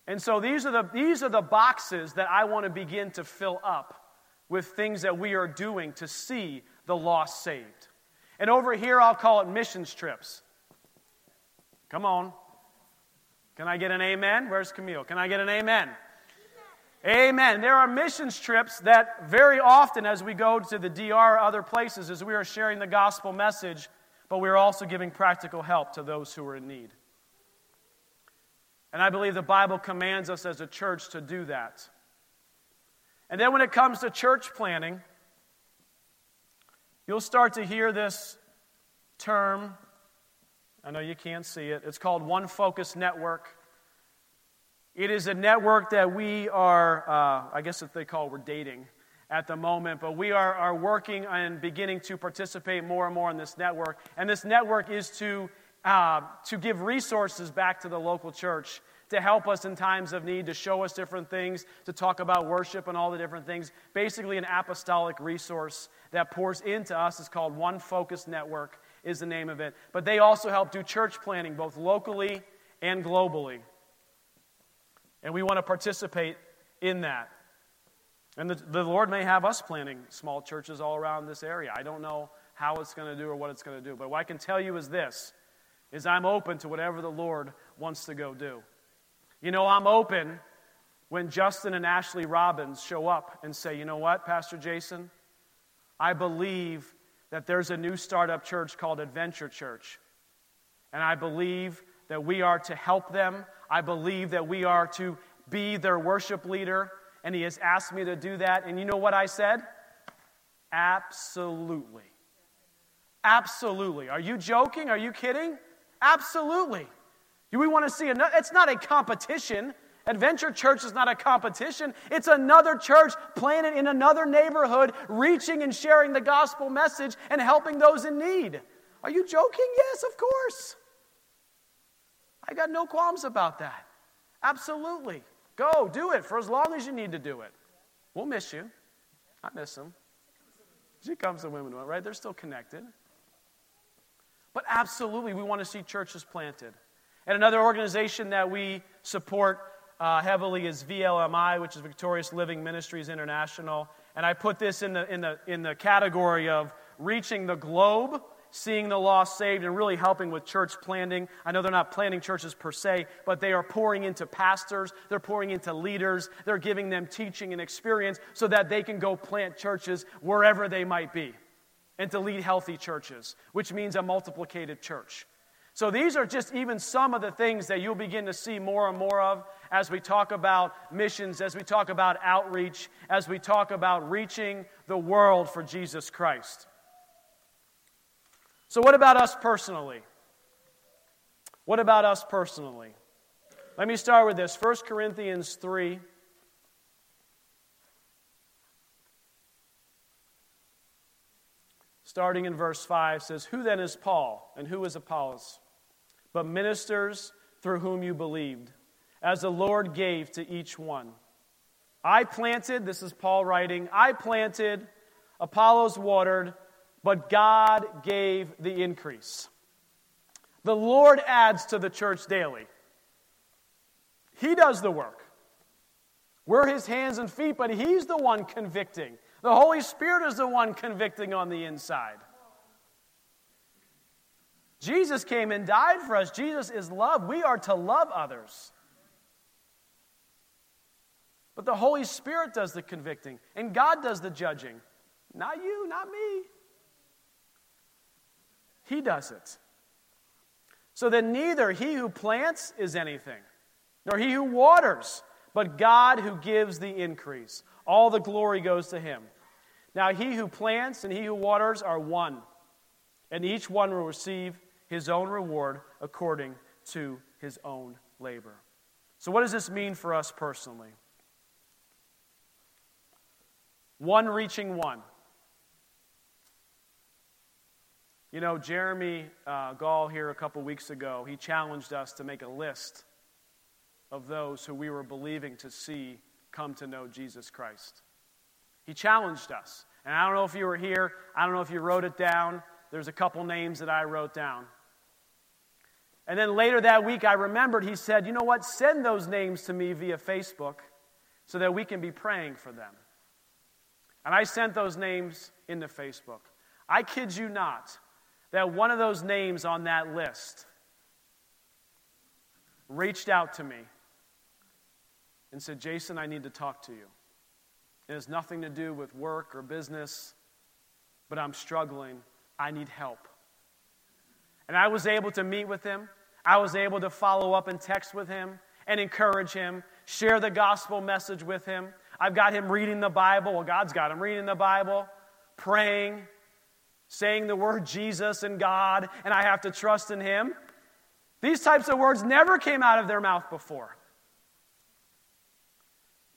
And so these are, the, these are the boxes that I want to begin to fill up with things that we are doing to see the lost saved. And over here, I'll call it missions trips. Come on. Can I get an amen? Where's Camille? Can I get an amen? Amen. There are missions trips that very often, as we go to the DR or other places, as we are sharing the gospel message, but we're also giving practical help to those who are in need. And I believe the Bible commands us as a church to do that. And then when it comes to church planting, you'll start to hear this term. I know you can't see it. It's called One Focus Network. It is a network that we are, uh, I guess if they call we're dating at the moment, but we are, are working and beginning to participate more and more in this network. And this network is to, uh, to give resources back to the local church to help us in times of need, to show us different things, to talk about worship and all the different things. Basically, an apostolic resource that pours into us is called One Focus Network, is the name of it. But they also help do church planting, both locally and globally. And we want to participate in that. And the, the Lord may have us planting small churches all around this area. I don't know how it's going to do or what it's going to do. But what I can tell you is this is I'm open to whatever the Lord wants to go do. You know, I'm open when Justin and Ashley Robbins show up and say, you know what, Pastor Jason? I believe that there's a new startup church called Adventure Church. And I believe that we are to help them. I believe that we are to be their worship leader. And he has asked me to do that. And you know what I said? Absolutely. Absolutely. Are you joking? Are you kidding? Absolutely. Do we want to see another? It's not a competition. Adventure Church is not a competition. It's another church planted in another neighborhood, reaching and sharing the gospel message and helping those in need. Are you joking? Yes, of course. I got no qualms about that. Absolutely. Go, do it for as long as you need to do it. We'll miss you. I miss them. She comes to women, right? They're still connected. But absolutely, we want to see churches planted. And another organization that we support uh, heavily is VLMI, which is Victorious Living Ministries International. And I put this in the, in, the, in the category of reaching the globe, seeing the lost saved, and really helping with church planting. I know they're not planting churches per se, but they are pouring into pastors, they're pouring into leaders, they're giving them teaching and experience so that they can go plant churches wherever they might be and to lead healthy churches, which means a multiplicated church. So these are just even some of the things that you'll begin to see more and more of as we talk about missions, as we talk about outreach, as we talk about reaching the world for Jesus Christ. So, what about us personally? What about us personally? Let me start with this 1 Corinthians 3. Starting in verse 5 says, Who then is Paul and who is Apollos? but ministers through whom you believed, as the Lord gave to each one. I planted, this is Paul writing, I planted, Apollos watered, but God gave the increase. The Lord adds to the church daily. He does the work. We're his hands and feet, but he's the one convicting. The Holy Spirit is the one convicting on the inside. Jesus came and died for us. Jesus is love. We are to love others. But the Holy Spirit does the convicting, and God does the judging. Not you, not me. He does it. So that neither he who plants is anything, nor he who waters, but God who gives the increase. All the glory goes to him. Now, he who plants and he who waters are one, and each one will receive his own reward according to his own labor. So, what does this mean for us personally? One reaching one. You know, Jeremy uh, Gall here a couple weeks ago, he challenged us to make a list of those who we were believing to see come to know Jesus Christ. He challenged us. And I don't know if you were here, I don't know if you wrote it down. There's a couple names that I wrote down. And then later that week, I remembered he said, You know what? Send those names to me via Facebook so that we can be praying for them. And I sent those names into Facebook. I kid you not that one of those names on that list reached out to me and said, Jason, I need to talk to you. It has nothing to do with work or business, but I'm struggling. I need help. And I was able to meet with him. I was able to follow up and text with him and encourage him, share the gospel message with him. I've got him reading the Bible. Well, God's got him reading the Bible, praying, saying the word Jesus and God, and I have to trust in him. These types of words never came out of their mouth before.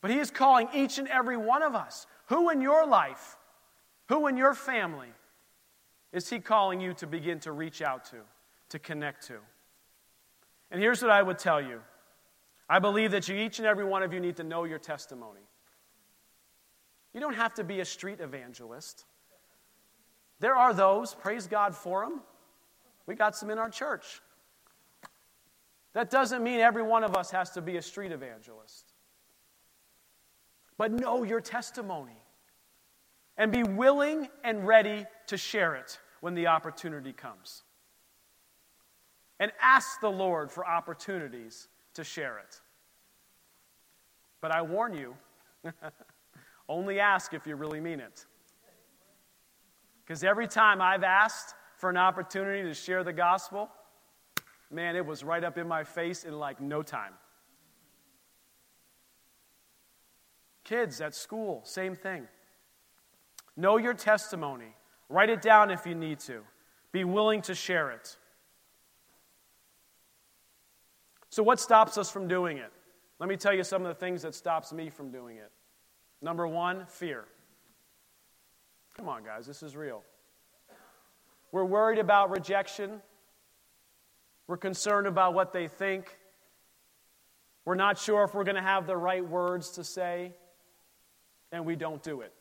But He is calling each and every one of us. Who in your life, who in your family is He calling you to begin to reach out to, to connect to? And here's what I would tell you I believe that you, each and every one of you need to know your testimony. You don't have to be a street evangelist. There are those, praise God for them. We got some in our church. That doesn't mean every one of us has to be a street evangelist. But know your testimony and be willing and ready to share it when the opportunity comes. And ask the Lord for opportunities to share it. But I warn you, only ask if you really mean it. Because every time I've asked for an opportunity to share the gospel, man, it was right up in my face in like no time. Kids at school, same thing. Know your testimony. Write it down if you need to. Be willing to share it. So, what stops us from doing it? Let me tell you some of the things that stops me from doing it. Number one, fear. Come on, guys, this is real. We're worried about rejection. We're concerned about what they think. We're not sure if we're going to have the right words to say, and we don't do it.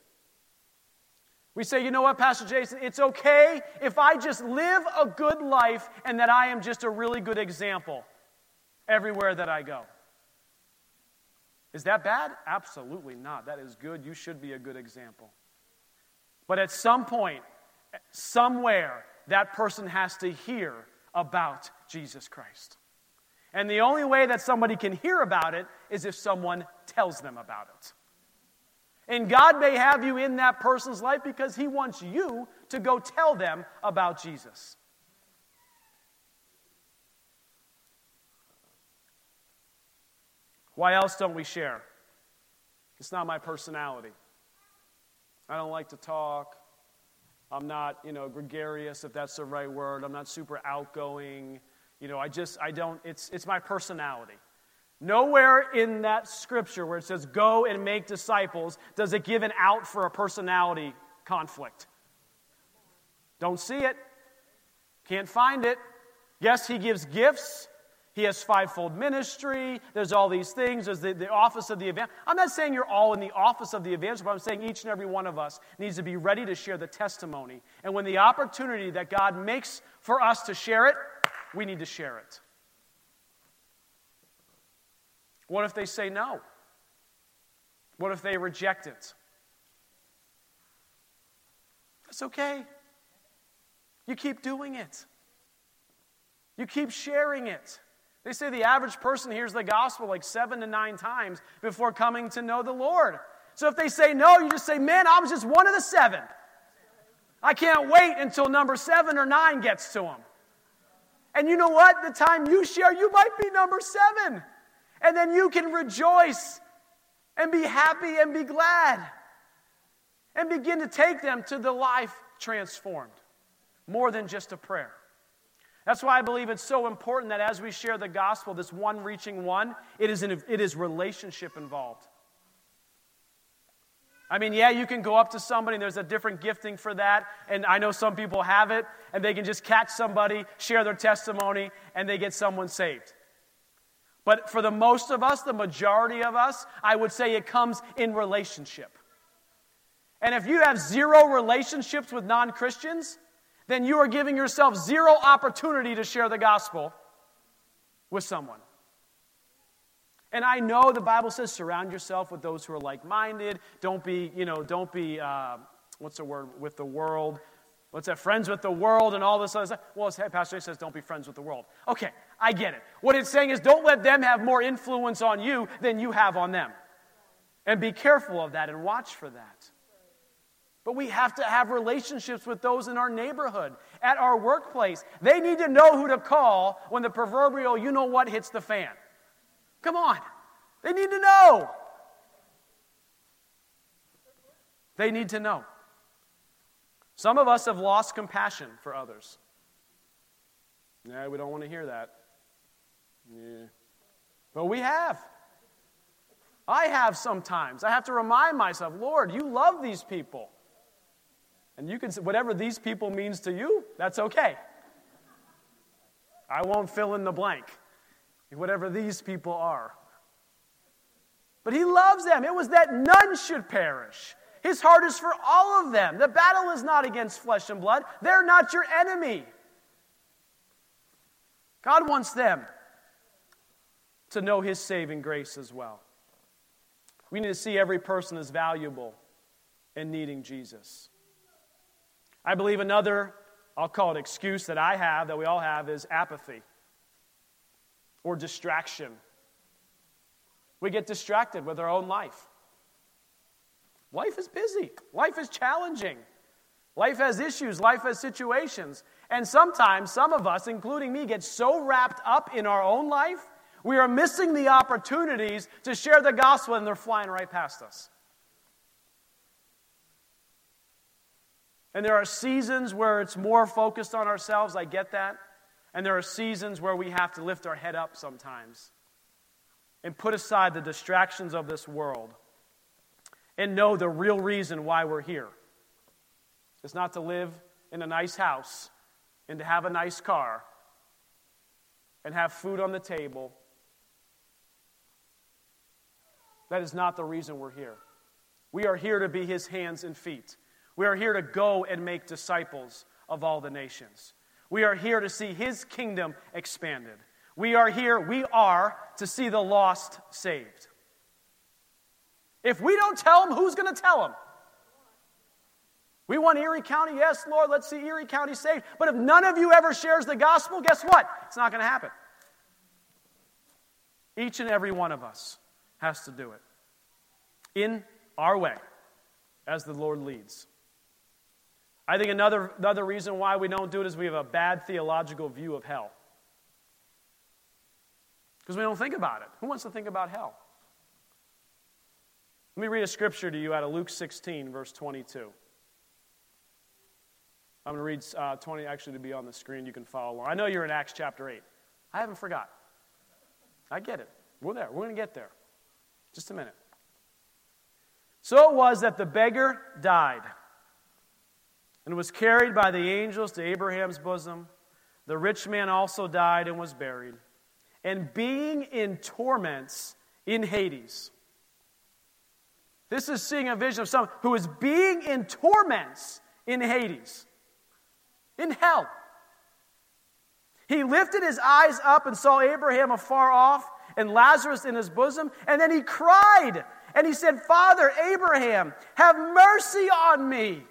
We say, you know what, Pastor Jason, it's okay if I just live a good life and that I am just a really good example everywhere that I go. Is that bad? Absolutely not. That is good. You should be a good example. But at some point, somewhere, that person has to hear about Jesus Christ. And the only way that somebody can hear about it is if someone tells them about it. And God may have you in that person's life because He wants you to go tell them about Jesus. Why else don't we share? It's not my personality. I don't like to talk. I'm not, you know, gregarious, if that's the right word. I'm not super outgoing. You know, I just, I don't, it's, it's my personality. Nowhere in that scripture where it says go and make disciples does it give an out for a personality conflict. Don't see it. Can't find it. Yes, he gives gifts. He has fivefold ministry. There's all these things. There's the, the office of the event. I'm not saying you're all in the office of the evangelist, but I'm saying each and every one of us needs to be ready to share the testimony. And when the opportunity that God makes for us to share it, we need to share it. What if they say no? What if they reject it? That's okay. You keep doing it. You keep sharing it. They say the average person hears the gospel like seven to nine times before coming to know the Lord. So if they say no, you just say, Man, I was just one of the seven. I can't wait until number seven or nine gets to them. And you know what? The time you share, you might be number seven. And then you can rejoice and be happy and be glad and begin to take them to the life transformed more than just a prayer. That's why I believe it's so important that as we share the gospel, this one reaching one, it is, an, it is relationship involved. I mean, yeah, you can go up to somebody and there's a different gifting for that. And I know some people have it and they can just catch somebody, share their testimony, and they get someone saved. But for the most of us, the majority of us, I would say it comes in relationship. And if you have zero relationships with non Christians, then you are giving yourself zero opportunity to share the gospel with someone. And I know the Bible says surround yourself with those who are like minded. Don't be, you know, don't be, uh, what's the word, with the world. What's that? Friends with the world and all this other stuff. Well, Pastor Jay says don't be friends with the world. Okay, I get it. What it's saying is don't let them have more influence on you than you have on them. And be careful of that and watch for that. But we have to have relationships with those in our neighborhood, at our workplace. They need to know who to call when the proverbial you know what hits the fan. Come on. They need to know. They need to know. Some of us have lost compassion for others. Yeah, we don't want to hear that. Yeah. But we have. I have sometimes. I have to remind myself, Lord, you love these people. And you can say, whatever these people means to you, that's okay. I won't fill in the blank. Whatever these people are. But he loves them. It was that none should perish. His heart is for all of them. The battle is not against flesh and blood, they're not your enemy. God wants them to know his saving grace as well. We need to see every person as valuable and needing Jesus. I believe another, I'll call it excuse that I have, that we all have, is apathy or distraction. We get distracted with our own life. Life is busy, life is challenging, life has issues, life has situations. And sometimes, some of us, including me, get so wrapped up in our own life, we are missing the opportunities to share the gospel and they're flying right past us. And there are seasons where it's more focused on ourselves, I get that. And there are seasons where we have to lift our head up sometimes and put aside the distractions of this world and know the real reason why we're here. It's not to live in a nice house and to have a nice car and have food on the table. That is not the reason we're here. We are here to be his hands and feet. We are here to go and make disciples of all the nations. We are here to see his kingdom expanded. We are here, we are to see the lost saved. If we don't tell them, who's going to tell them? We want Erie County, yes, Lord, let's see Erie County saved. But if none of you ever shares the gospel, guess what? It's not going to happen. Each and every one of us has to do it in our way as the Lord leads. I think another, another reason why we don't do it is we have a bad theological view of hell. Because we don't think about it. Who wants to think about hell? Let me read a scripture to you out of Luke 16, verse 22. I'm going to read uh, 20 actually to be on the screen. You can follow along. I know you're in Acts chapter 8. I haven't forgot. I get it. We're there. We're going to get there. Just a minute. So it was that the beggar died and was carried by the angels to Abraham's bosom. The rich man also died and was buried. And being in torments in Hades. This is seeing a vision of someone who is being in torments in Hades, in hell. He lifted his eyes up and saw Abraham afar off and Lazarus in his bosom, and then he cried and he said, Father, Abraham, have mercy on me.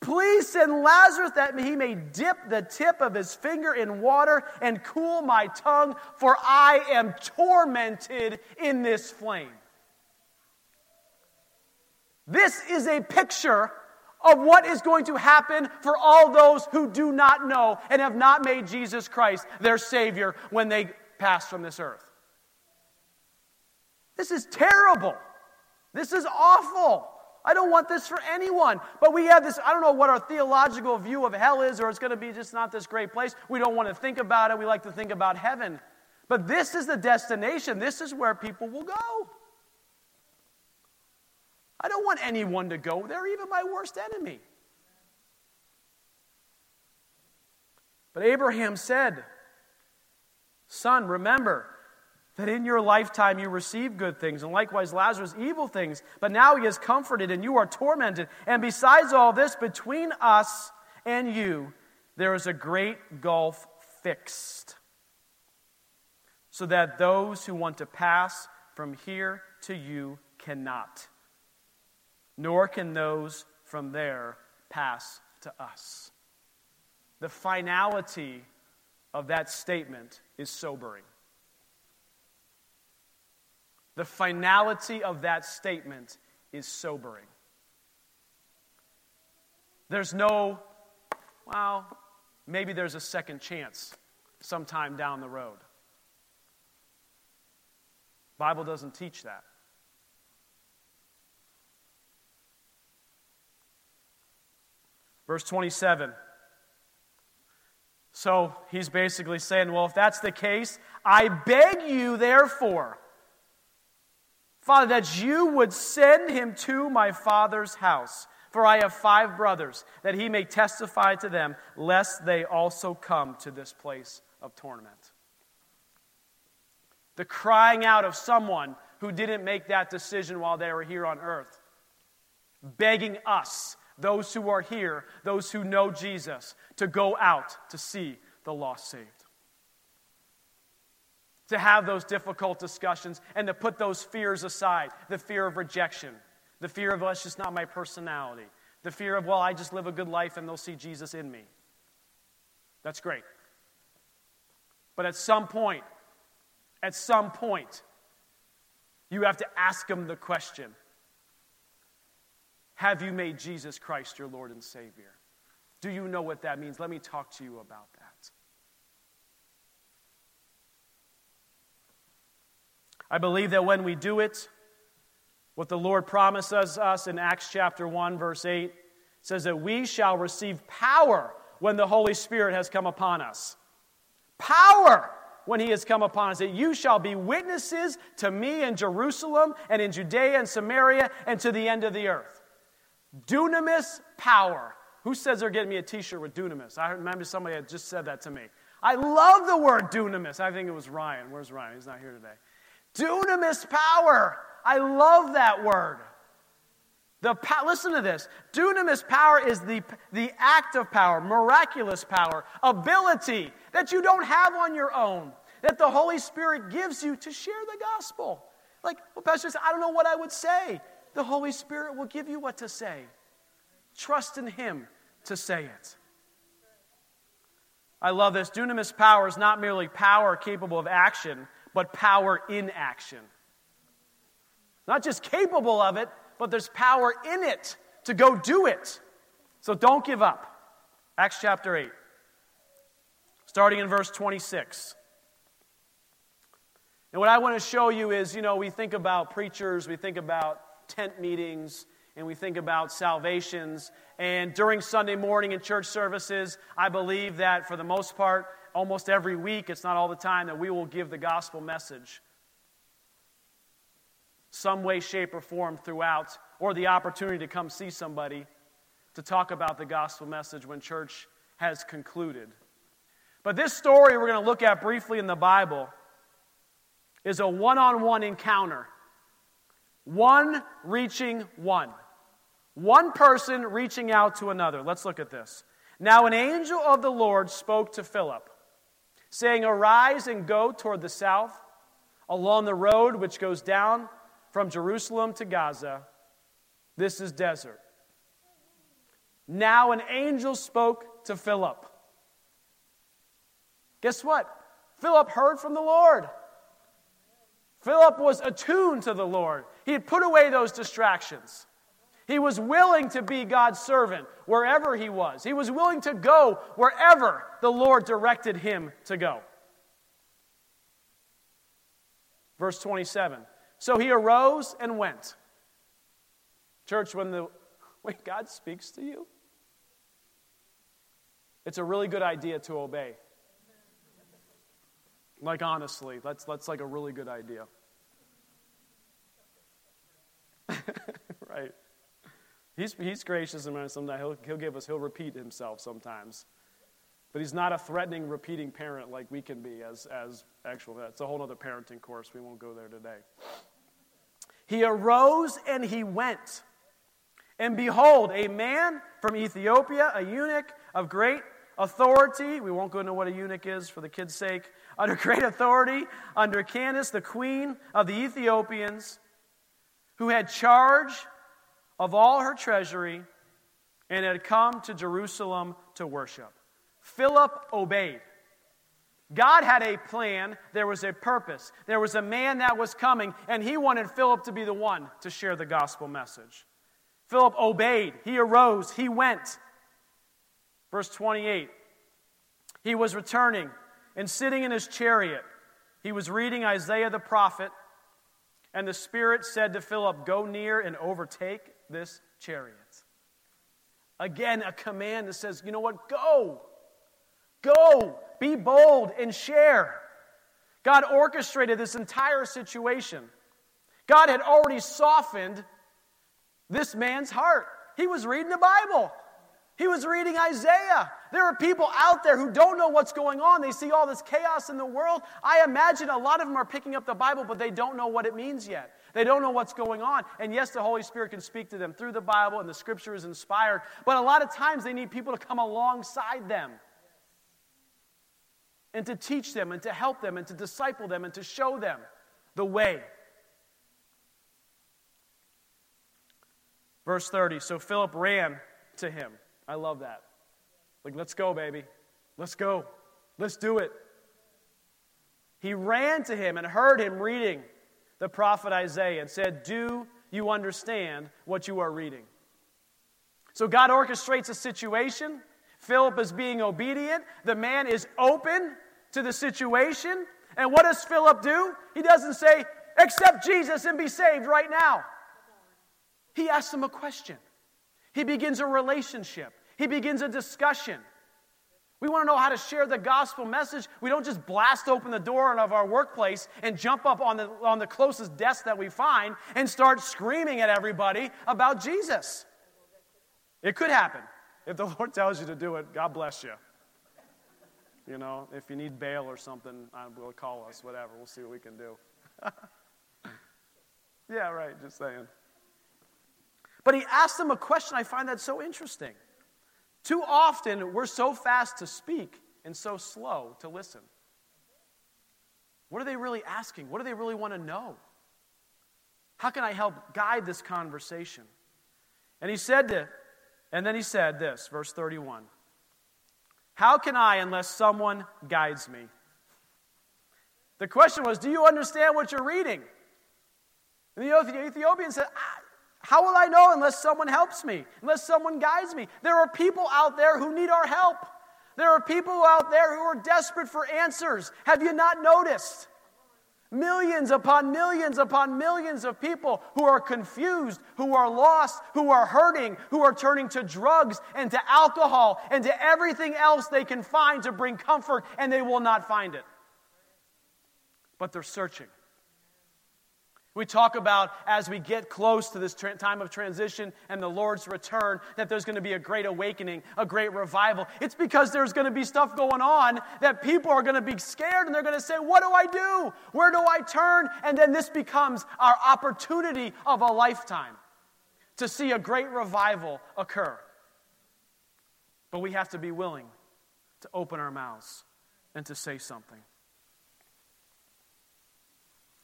Please send Lazarus that he may dip the tip of his finger in water and cool my tongue, for I am tormented in this flame. This is a picture of what is going to happen for all those who do not know and have not made Jesus Christ their Savior when they pass from this earth. This is terrible. This is awful. I don't want this for anyone. But we have this, I don't know what our theological view of hell is, or it's going to be just not this great place. We don't want to think about it. We like to think about heaven. But this is the destination, this is where people will go. I don't want anyone to go there, even my worst enemy. But Abraham said, Son, remember, that in your lifetime you received good things, and likewise Lazarus evil things, but now he is comforted and you are tormented. And besides all this, between us and you, there is a great gulf fixed, so that those who want to pass from here to you cannot, nor can those from there pass to us. The finality of that statement is sobering. The finality of that statement is sobering. There's no, well, maybe there's a second chance sometime down the road. Bible doesn't teach that. Verse 27. So he's basically saying, well, if that's the case, I beg you, therefore, Father, that you would send him to my father's house. For I have five brothers, that he may testify to them, lest they also come to this place of torment. The crying out of someone who didn't make that decision while they were here on earth, begging us, those who are here, those who know Jesus, to go out to see the lost saved. To have those difficult discussions and to put those fears aside the fear of rejection, the fear of, well, it's just not my personality, the fear of, well, I just live a good life and they'll see Jesus in me. That's great. But at some point, at some point, you have to ask them the question Have you made Jesus Christ your Lord and Savior? Do you know what that means? Let me talk to you about that. I believe that when we do it, what the Lord promises us in Acts chapter 1, verse 8 says that we shall receive power when the Holy Spirit has come upon us. Power when he has come upon us, that you shall be witnesses to me in Jerusalem and in Judea and Samaria and to the end of the earth. Dunamis power. Who says they're getting me a t shirt with dunamis? I remember somebody had just said that to me. I love the word dunamis. I think it was Ryan. Where's Ryan? He's not here today. Dunamis power. I love that word. The listen to this. Dunamis power is the, the act of power, miraculous power, ability that you don't have on your own, that the Holy Spirit gives you to share the gospel. Like, well, Pastor said, I don't know what I would say. The Holy Spirit will give you what to say. Trust in Him to say it. I love this. Dunamis power is not merely power capable of action, but power in action. Not just capable of it, but there's power in it to go do it. So don't give up. Acts chapter 8, starting in verse 26. And what I want to show you is, you know, we think about preachers, we think about tent meetings, and we think about salvations. And during Sunday morning in church services, I believe that for the most part, almost every week, it's not all the time, that we will give the gospel message some way, shape, or form throughout, or the opportunity to come see somebody to talk about the gospel message when church has concluded. But this story we're going to look at briefly in the Bible is a one on one encounter. One reaching one. One person reaching out to another. Let's look at this. Now, an angel of the Lord spoke to Philip, saying, Arise and go toward the south, along the road which goes down from Jerusalem to Gaza. This is desert. Now an angel spoke to Philip. Guess what? Philip heard from the Lord. Philip was attuned to the Lord. He had put away those distractions. He was willing to be God's servant wherever he was. He was willing to go wherever the Lord directed him to go. Verse 27 so he arose and went. Church, when, the, when God speaks to you, it's a really good idea to obey. Like, honestly, that's, that's like a really good idea. right? He's, he's gracious and sometimes he'll, he'll give us, he'll repeat himself sometimes. But he's not a threatening, repeating parent like we can be as, as actual. That's a whole other parenting course. We won't go there today. He arose and he went. And behold, a man from Ethiopia, a eunuch of great authority. We won't go into what a eunuch is for the kids' sake. Under great authority, under Candace, the queen of the Ethiopians, who had charge of all her treasury and had come to Jerusalem to worship. Philip obeyed. God had a plan, there was a purpose. There was a man that was coming, and he wanted Philip to be the one to share the gospel message. Philip obeyed, he arose, he went. Verse 28 He was returning and sitting in his chariot. He was reading Isaiah the prophet, and the Spirit said to Philip, Go near and overtake this chariot. Again, a command that says, You know what? Go. Go, be bold, and share. God orchestrated this entire situation. God had already softened this man's heart. He was reading the Bible. He was reading Isaiah. There are people out there who don't know what's going on. They see all this chaos in the world. I imagine a lot of them are picking up the Bible, but they don't know what it means yet. They don't know what's going on. And yes, the Holy Spirit can speak to them through the Bible, and the scripture is inspired. But a lot of times they need people to come alongside them and to teach them, and to help them, and to disciple them, and to show them the way. Verse 30 So Philip ran to him. I love that. Like, let's go, baby. Let's go. Let's do it. He ran to him and heard him reading the prophet Isaiah and said, Do you understand what you are reading? So God orchestrates a situation. Philip is being obedient. The man is open to the situation. And what does Philip do? He doesn't say, Accept Jesus and be saved right now. He asks him a question. He begins a relationship, he begins a discussion. We want to know how to share the gospel message. We don't just blast open the door of our workplace and jump up on the, on the closest desk that we find and start screaming at everybody about Jesus. It could happen. If the Lord tells you to do it, God bless you. You know, if you need bail or something, uh, will call us, whatever. We'll see what we can do. yeah, right, just saying. But he asked them a question. I find that so interesting. Too often, we're so fast to speak and so slow to listen. What are they really asking? What do they really want to know? How can I help guide this conversation? And he said to, and then he said this, verse 31. How can I unless someone guides me? The question was, Do you understand what you're reading? And the Ethiopian said, how will I know unless someone helps me, unless someone guides me? There are people out there who need our help. There are people out there who are desperate for answers. Have you not noticed? Millions upon millions upon millions of people who are confused, who are lost, who are hurting, who are turning to drugs and to alcohol and to everything else they can find to bring comfort, and they will not find it. But they're searching. We talk about as we get close to this tra- time of transition and the Lord's return that there's going to be a great awakening, a great revival. It's because there's going to be stuff going on that people are going to be scared and they're going to say, What do I do? Where do I turn? And then this becomes our opportunity of a lifetime to see a great revival occur. But we have to be willing to open our mouths and to say something.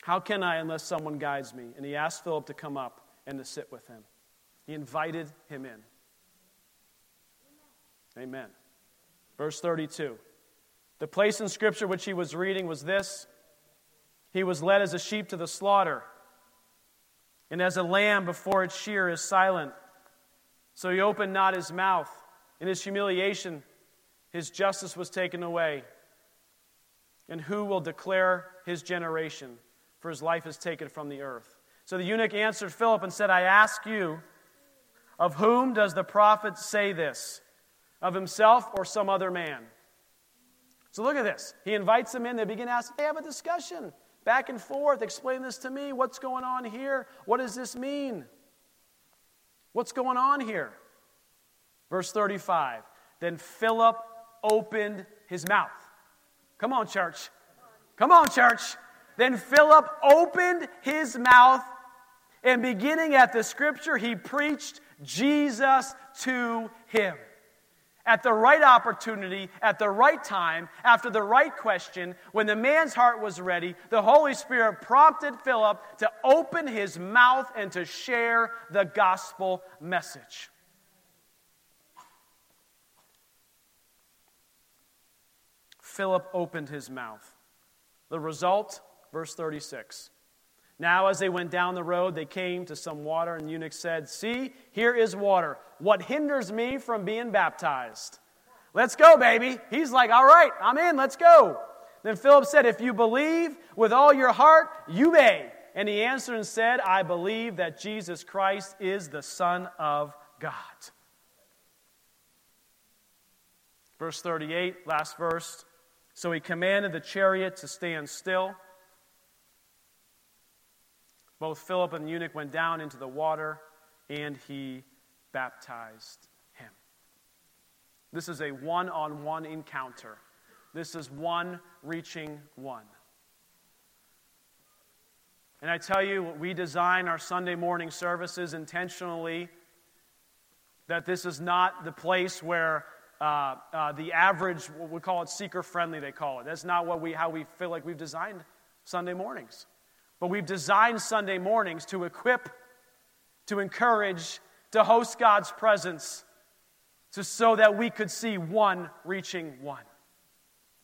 How can I unless someone guides me? And he asked Philip to come up and to sit with him. He invited him in. Amen. Verse 32. The place in Scripture which he was reading was this He was led as a sheep to the slaughter, and as a lamb before its shear is silent. So he opened not his mouth. In his humiliation, his justice was taken away. And who will declare his generation? For his life is taken from the earth. So the eunuch answered Philip and said, I ask you, of whom does the prophet say this? Of himself or some other man? So look at this. He invites them in. They begin to ask, they have a discussion back and forth. Explain this to me. What's going on here? What does this mean? What's going on here? Verse 35. Then Philip opened his mouth. Come on, church. Come on, church. Then Philip opened his mouth, and beginning at the scripture, he preached Jesus to him. At the right opportunity, at the right time, after the right question, when the man's heart was ready, the Holy Spirit prompted Philip to open his mouth and to share the gospel message. Philip opened his mouth. The result Verse 36. Now, as they went down the road, they came to some water, and the eunuch said, See, here is water. What hinders me from being baptized? Let's go, baby. He's like, All right, I'm in, let's go. Then Philip said, If you believe with all your heart, you may. And he answered and said, I believe that Jesus Christ is the Son of God. Verse 38, last verse. So he commanded the chariot to stand still. Both Philip and the eunuch went down into the water, and he baptized him. This is a one on one encounter. This is one reaching one. And I tell you, we design our Sunday morning services intentionally that this is not the place where uh, uh, the average, we call it seeker friendly, they call it. That's not what we, how we feel like we've designed Sunday mornings. But we've designed Sunday mornings to equip, to encourage, to host God's presence, to, so that we could see one reaching one.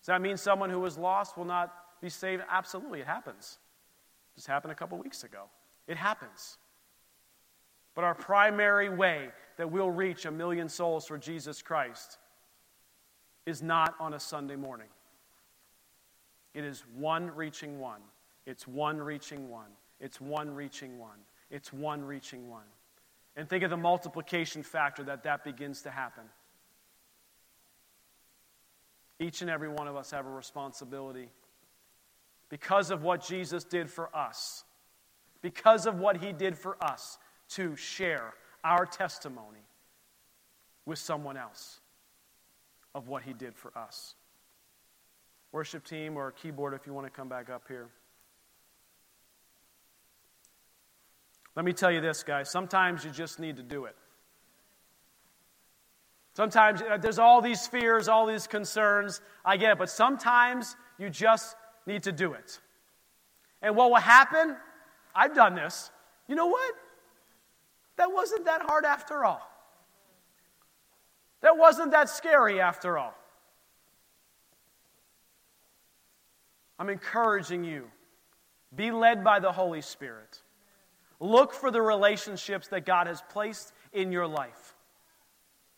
Does that mean someone who was lost will not be saved? Absolutely, it happens. This happened a couple weeks ago. It happens. But our primary way that we'll reach a million souls for Jesus Christ is not on a Sunday morning. It is one reaching one. It's one reaching one. It's one reaching one. It's one reaching one. And think of the multiplication factor that that begins to happen. Each and every one of us have a responsibility because of what Jesus did for us, because of what he did for us, to share our testimony with someone else of what he did for us. Worship team or keyboard, if you want to come back up here. Let me tell you this, guys. Sometimes you just need to do it. Sometimes uh, there's all these fears, all these concerns. I get it. But sometimes you just need to do it. And what will happen? I've done this. You know what? That wasn't that hard after all. That wasn't that scary after all. I'm encouraging you be led by the Holy Spirit. Look for the relationships that God has placed in your life.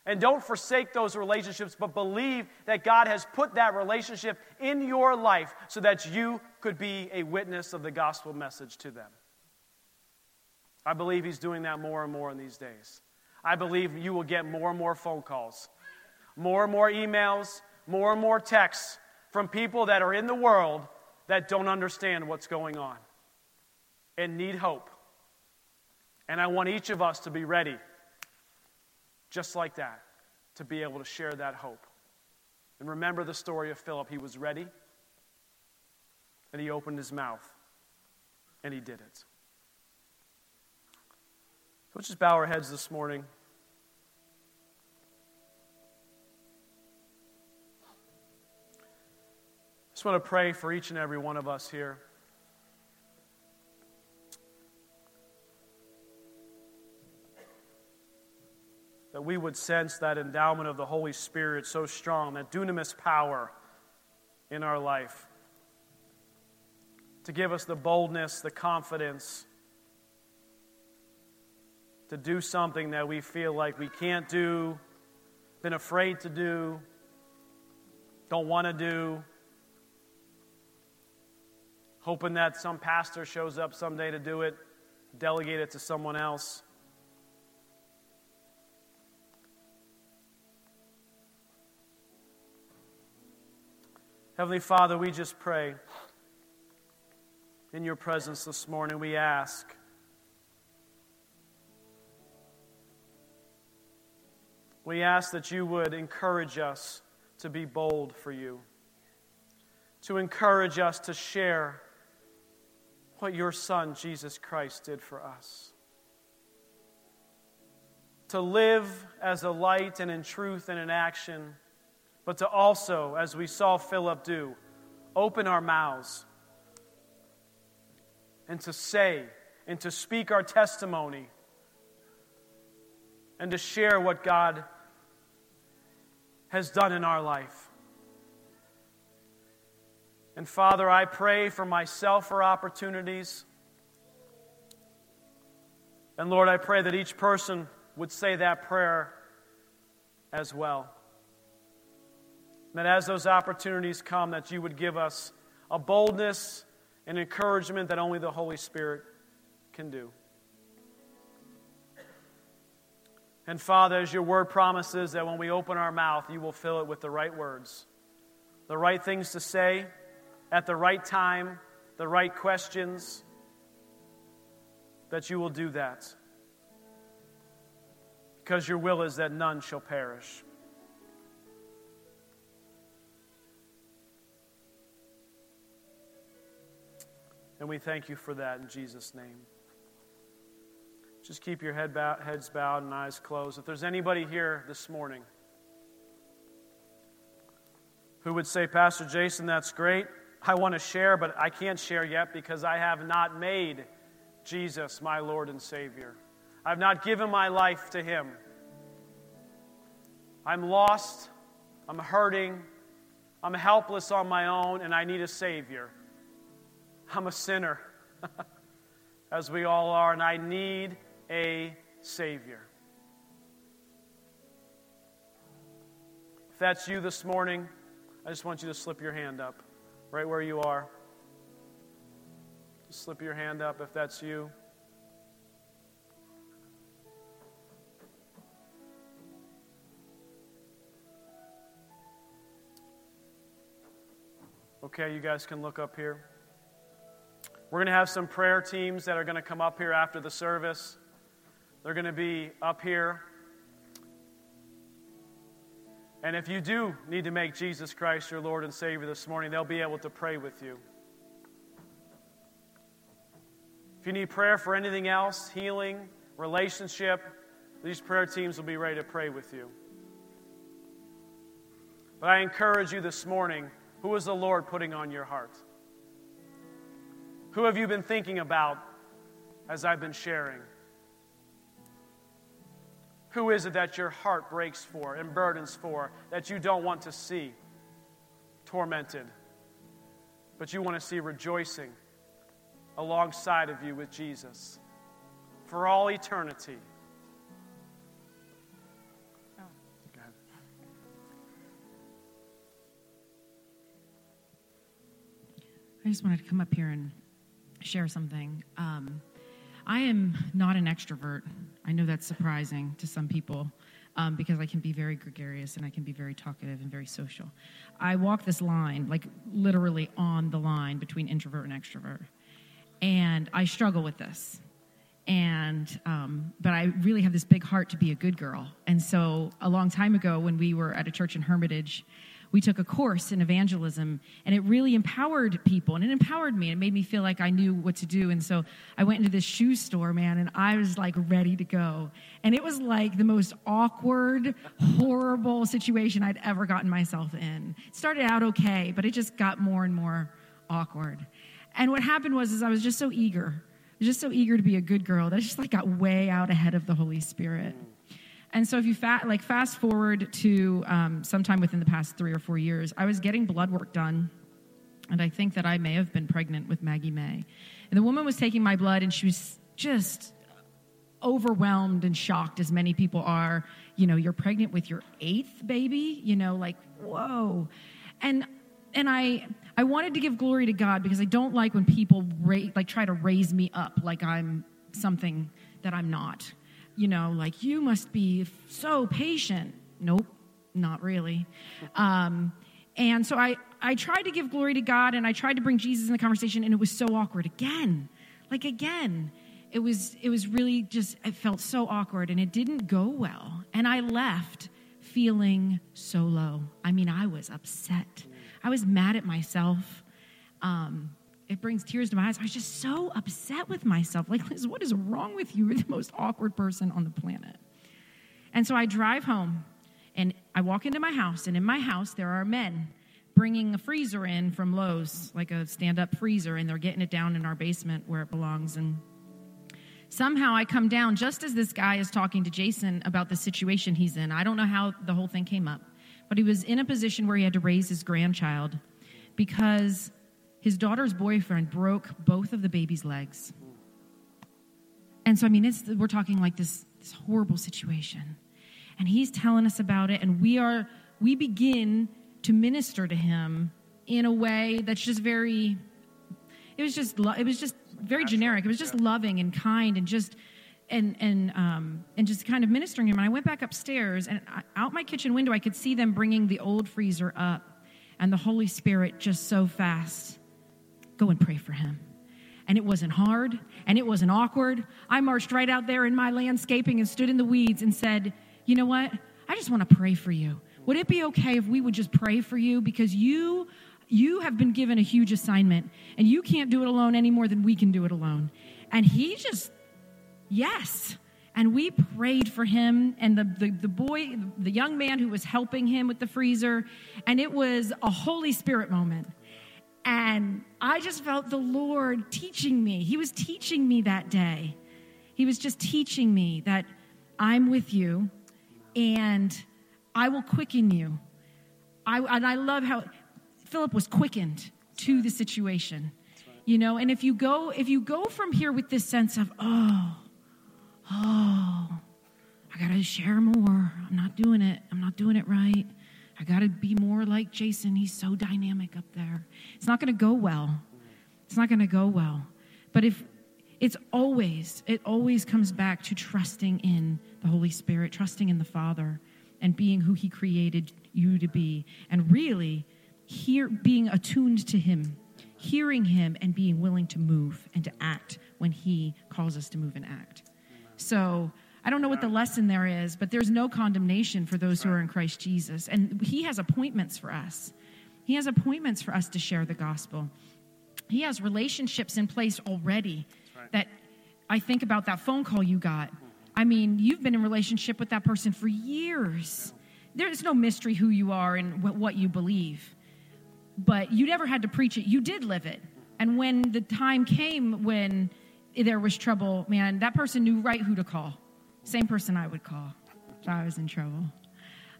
And don't forsake those relationships, but believe that God has put that relationship in your life so that you could be a witness of the gospel message to them. I believe He's doing that more and more in these days. I believe you will get more and more phone calls, more and more emails, more and more texts from people that are in the world that don't understand what's going on and need hope. And I want each of us to be ready just like that, to be able to share that hope. And remember the story of Philip. He was ready, and he opened his mouth, and he did it. So let's just bow our heads this morning. I just want to pray for each and every one of us here. That we would sense that endowment of the Holy Spirit so strong, that dunamis power in our life, to give us the boldness, the confidence to do something that we feel like we can't do, been afraid to do, don't want to do, hoping that some pastor shows up someday to do it, delegate it to someone else. Heavenly Father, we just pray in your presence this morning. We ask. We ask that you would encourage us to be bold for you, to encourage us to share what your Son, Jesus Christ, did for us. To live as a light and in truth and in action but to also, as we saw Philip do, open our mouths and to say and to speak our testimony and to share what God has done in our life. And Father, I pray for myself for opportunities. And Lord, I pray that each person would say that prayer as well. That as those opportunities come, that you would give us a boldness and encouragement that only the Holy Spirit can do. And Father, as your word promises that when we open our mouth, you will fill it with the right words, the right things to say at the right time, the right questions. that you will do that. Because your will is that none shall perish. And we thank you for that in Jesus' name. Just keep your head bow, heads bowed and eyes closed. If there's anybody here this morning who would say, Pastor Jason, that's great. I want to share, but I can't share yet because I have not made Jesus my Lord and Savior. I've not given my life to Him. I'm lost. I'm hurting. I'm helpless on my own, and I need a Savior. I'm a sinner, as we all are, and I need a Savior. If that's you this morning, I just want you to slip your hand up right where you are. Just slip your hand up if that's you. Okay, you guys can look up here. We're going to have some prayer teams that are going to come up here after the service. They're going to be up here. And if you do need to make Jesus Christ your Lord and Savior this morning, they'll be able to pray with you. If you need prayer for anything else, healing, relationship, these prayer teams will be ready to pray with you. But I encourage you this morning who is the Lord putting on your heart? Who have you been thinking about as I've been sharing? Who is it that your heart breaks for and burdens for that you don't want to see tormented, but you want to see rejoicing alongside of you with Jesus for all eternity? I just wanted to come up here and share something. Um, I am not an extrovert. I know that's surprising to some people um, because I can be very gregarious and I can be very talkative and very social. I walk this line, like literally on the line between introvert and extrovert. And I struggle with this. And, um, but I really have this big heart to be a good girl. And so a long time ago, when we were at a church in Hermitage, we took a course in evangelism and it really empowered people and it empowered me. and It made me feel like I knew what to do. And so I went into this shoe store, man, and I was like ready to go. And it was like the most awkward, horrible situation I'd ever gotten myself in. It started out okay, but it just got more and more awkward. And what happened was is I was just so eager. Just so eager to be a good girl that I just like got way out ahead of the Holy Spirit. And so if you like fast forward to um, sometime within the past three or four years, I was getting blood work done, and I think that I may have been pregnant with Maggie May. And the woman was taking my blood, and she was just overwhelmed and shocked, as many people are. You know, you're pregnant with your eighth baby. You know, like whoa, and and I I wanted to give glory to God because I don't like when people ra- like try to raise me up like I'm something that I'm not you know, like, you must be so patient. Nope, not really. Um, and so I, I tried to give glory to God and I tried to bring Jesus in the conversation, and it was so awkward again. Like, again, it was, it was really just, it felt so awkward and it didn't go well. And I left feeling so low. I mean, I was upset. I was mad at myself. Um, it brings tears to my eyes. I was just so upset with myself. Like, Liz, what is wrong with you? You're the most awkward person on the planet. And so I drive home and I walk into my house, and in my house, there are men bringing a freezer in from Lowe's, like a stand up freezer, and they're getting it down in our basement where it belongs. And somehow I come down just as this guy is talking to Jason about the situation he's in. I don't know how the whole thing came up, but he was in a position where he had to raise his grandchild because his daughter's boyfriend broke both of the baby's legs. And so, I mean, it's, we're talking like this, this horrible situation. And he's telling us about it, and we are, we begin to minister to him in a way that's just very, it was just, it was just very generic. It was just loving and kind and just, and and um, and just kind of ministering him. And I went back upstairs, and out my kitchen window, I could see them bringing the old freezer up, and the Holy Spirit just so fast go and pray for him. and it wasn't hard and it wasn't awkward. I marched right out there in my landscaping and stood in the weeds and said, You know what? I just want to pray for you. Would it be okay if we would just pray for you? Because you you have been given a huge assignment and you can't do it alone any more than we can do it alone. And he just, yes. And we prayed for him and the, the, the boy, the young man who was helping him with the freezer. And it was a Holy Spirit moment. And I just felt the Lord teaching me. He was teaching me that day. He was just teaching me that I'm with you and I will quicken you. I, and I love how Philip was quickened to the situation. You know, and if you go if you go from here with this sense of, oh, oh, I gotta share more. I'm not doing it. I'm not doing it right. I gotta be more like Jason. He's so dynamic up there. It's not gonna go well. It's not gonna go well. But if it's always, it always comes back to trusting in the Holy Spirit, trusting in the Father, and being who He created you to be. And really, hear, being attuned to Him, hearing Him, and being willing to move and to act when He calls us to move and act. So, I don't know what the lesson there is, but there's no condemnation for those who are in Christ Jesus. And He has appointments for us. He has appointments for us to share the gospel. He has relationships in place already right. that I think about that phone call you got. I mean, you've been in relationship with that person for years. There's no mystery who you are and what you believe but you never had to preach it. You did live it. And when the time came when there was trouble, man, that person knew right who to call. Same person I would call if I was in trouble.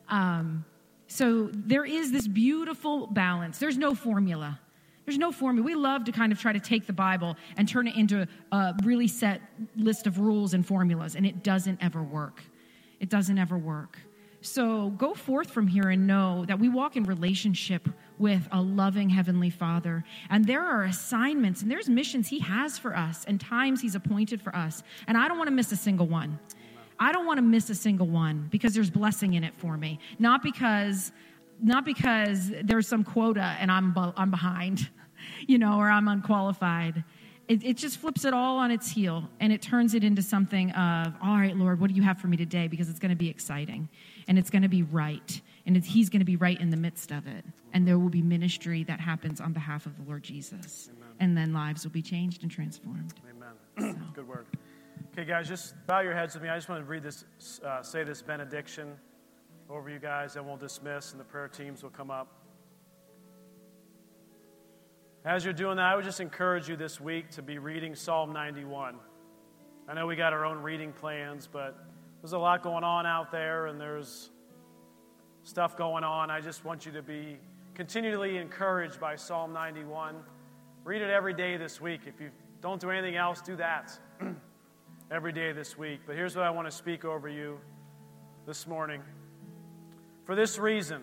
Um, so there is this beautiful balance. There's no formula. There's no formula. We love to kind of try to take the Bible and turn it into a really set list of rules and formulas, and it doesn't ever work. It doesn't ever work. So go forth from here and know that we walk in relationship with a loving Heavenly Father. And there are assignments and there's missions He has for us and times He's appointed for us. And I don't want to miss a single one. I don't want to miss a single one because there's blessing in it for me. Not because not because there's some quota and I'm I'm behind, you know, or I'm unqualified. It, it, just flips it all on its heel and it turns it into something of, all right, Lord, what do you have for me today? Because it's going to be exciting and it's going to be right. And he's going to be right in the midst of it. And there will be ministry that happens on behalf of the Lord Jesus. Amen. And then lives will be changed and transformed. Amen. So. Good word. Okay, guys, just bow your heads with me. I just want to read this, uh, say this benediction over you guys, and we'll dismiss, and the prayer teams will come up. As you're doing that, I would just encourage you this week to be reading Psalm 91. I know we got our own reading plans, but there's a lot going on out there, and there's stuff going on. I just want you to be continually encouraged by Psalm 91. Read it every day this week. If you don't do anything else, do that every day this week. But here's what I want to speak over you this morning. For this reason,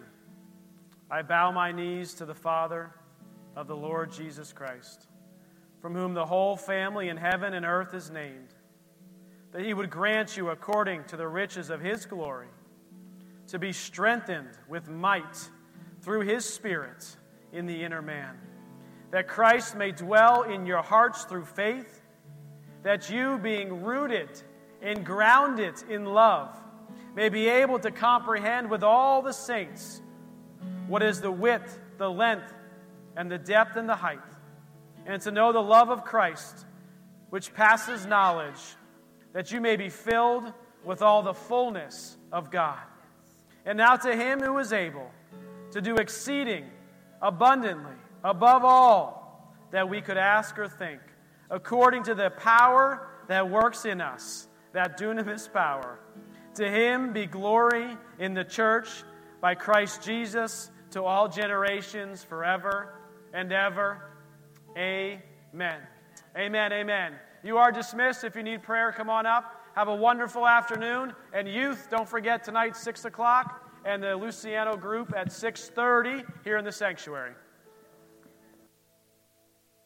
I bow my knees to the Father of the Lord Jesus Christ, from whom the whole family in heaven and earth is named, that he would grant you, according to the riches of his glory, to be strengthened with might through his Spirit in the inner man, that Christ may dwell in your hearts through faith, that you, being rooted and grounded in love, may be able to comprehend with all the saints what is the width, the length, and the depth and the height, and to know the love of Christ, which passes knowledge, that you may be filled with all the fullness of God. And now to him who is able to do exceeding abundantly above all that we could ask or think, according to the power that works in us, that dunamis power. To him be glory in the church by Christ Jesus to all generations forever and ever. Amen. Amen. Amen. You are dismissed. If you need prayer, come on up. Have a wonderful afternoon. And youth, don't forget tonight, 6 o'clock, and the Luciano group at 6.30 here in the sanctuary.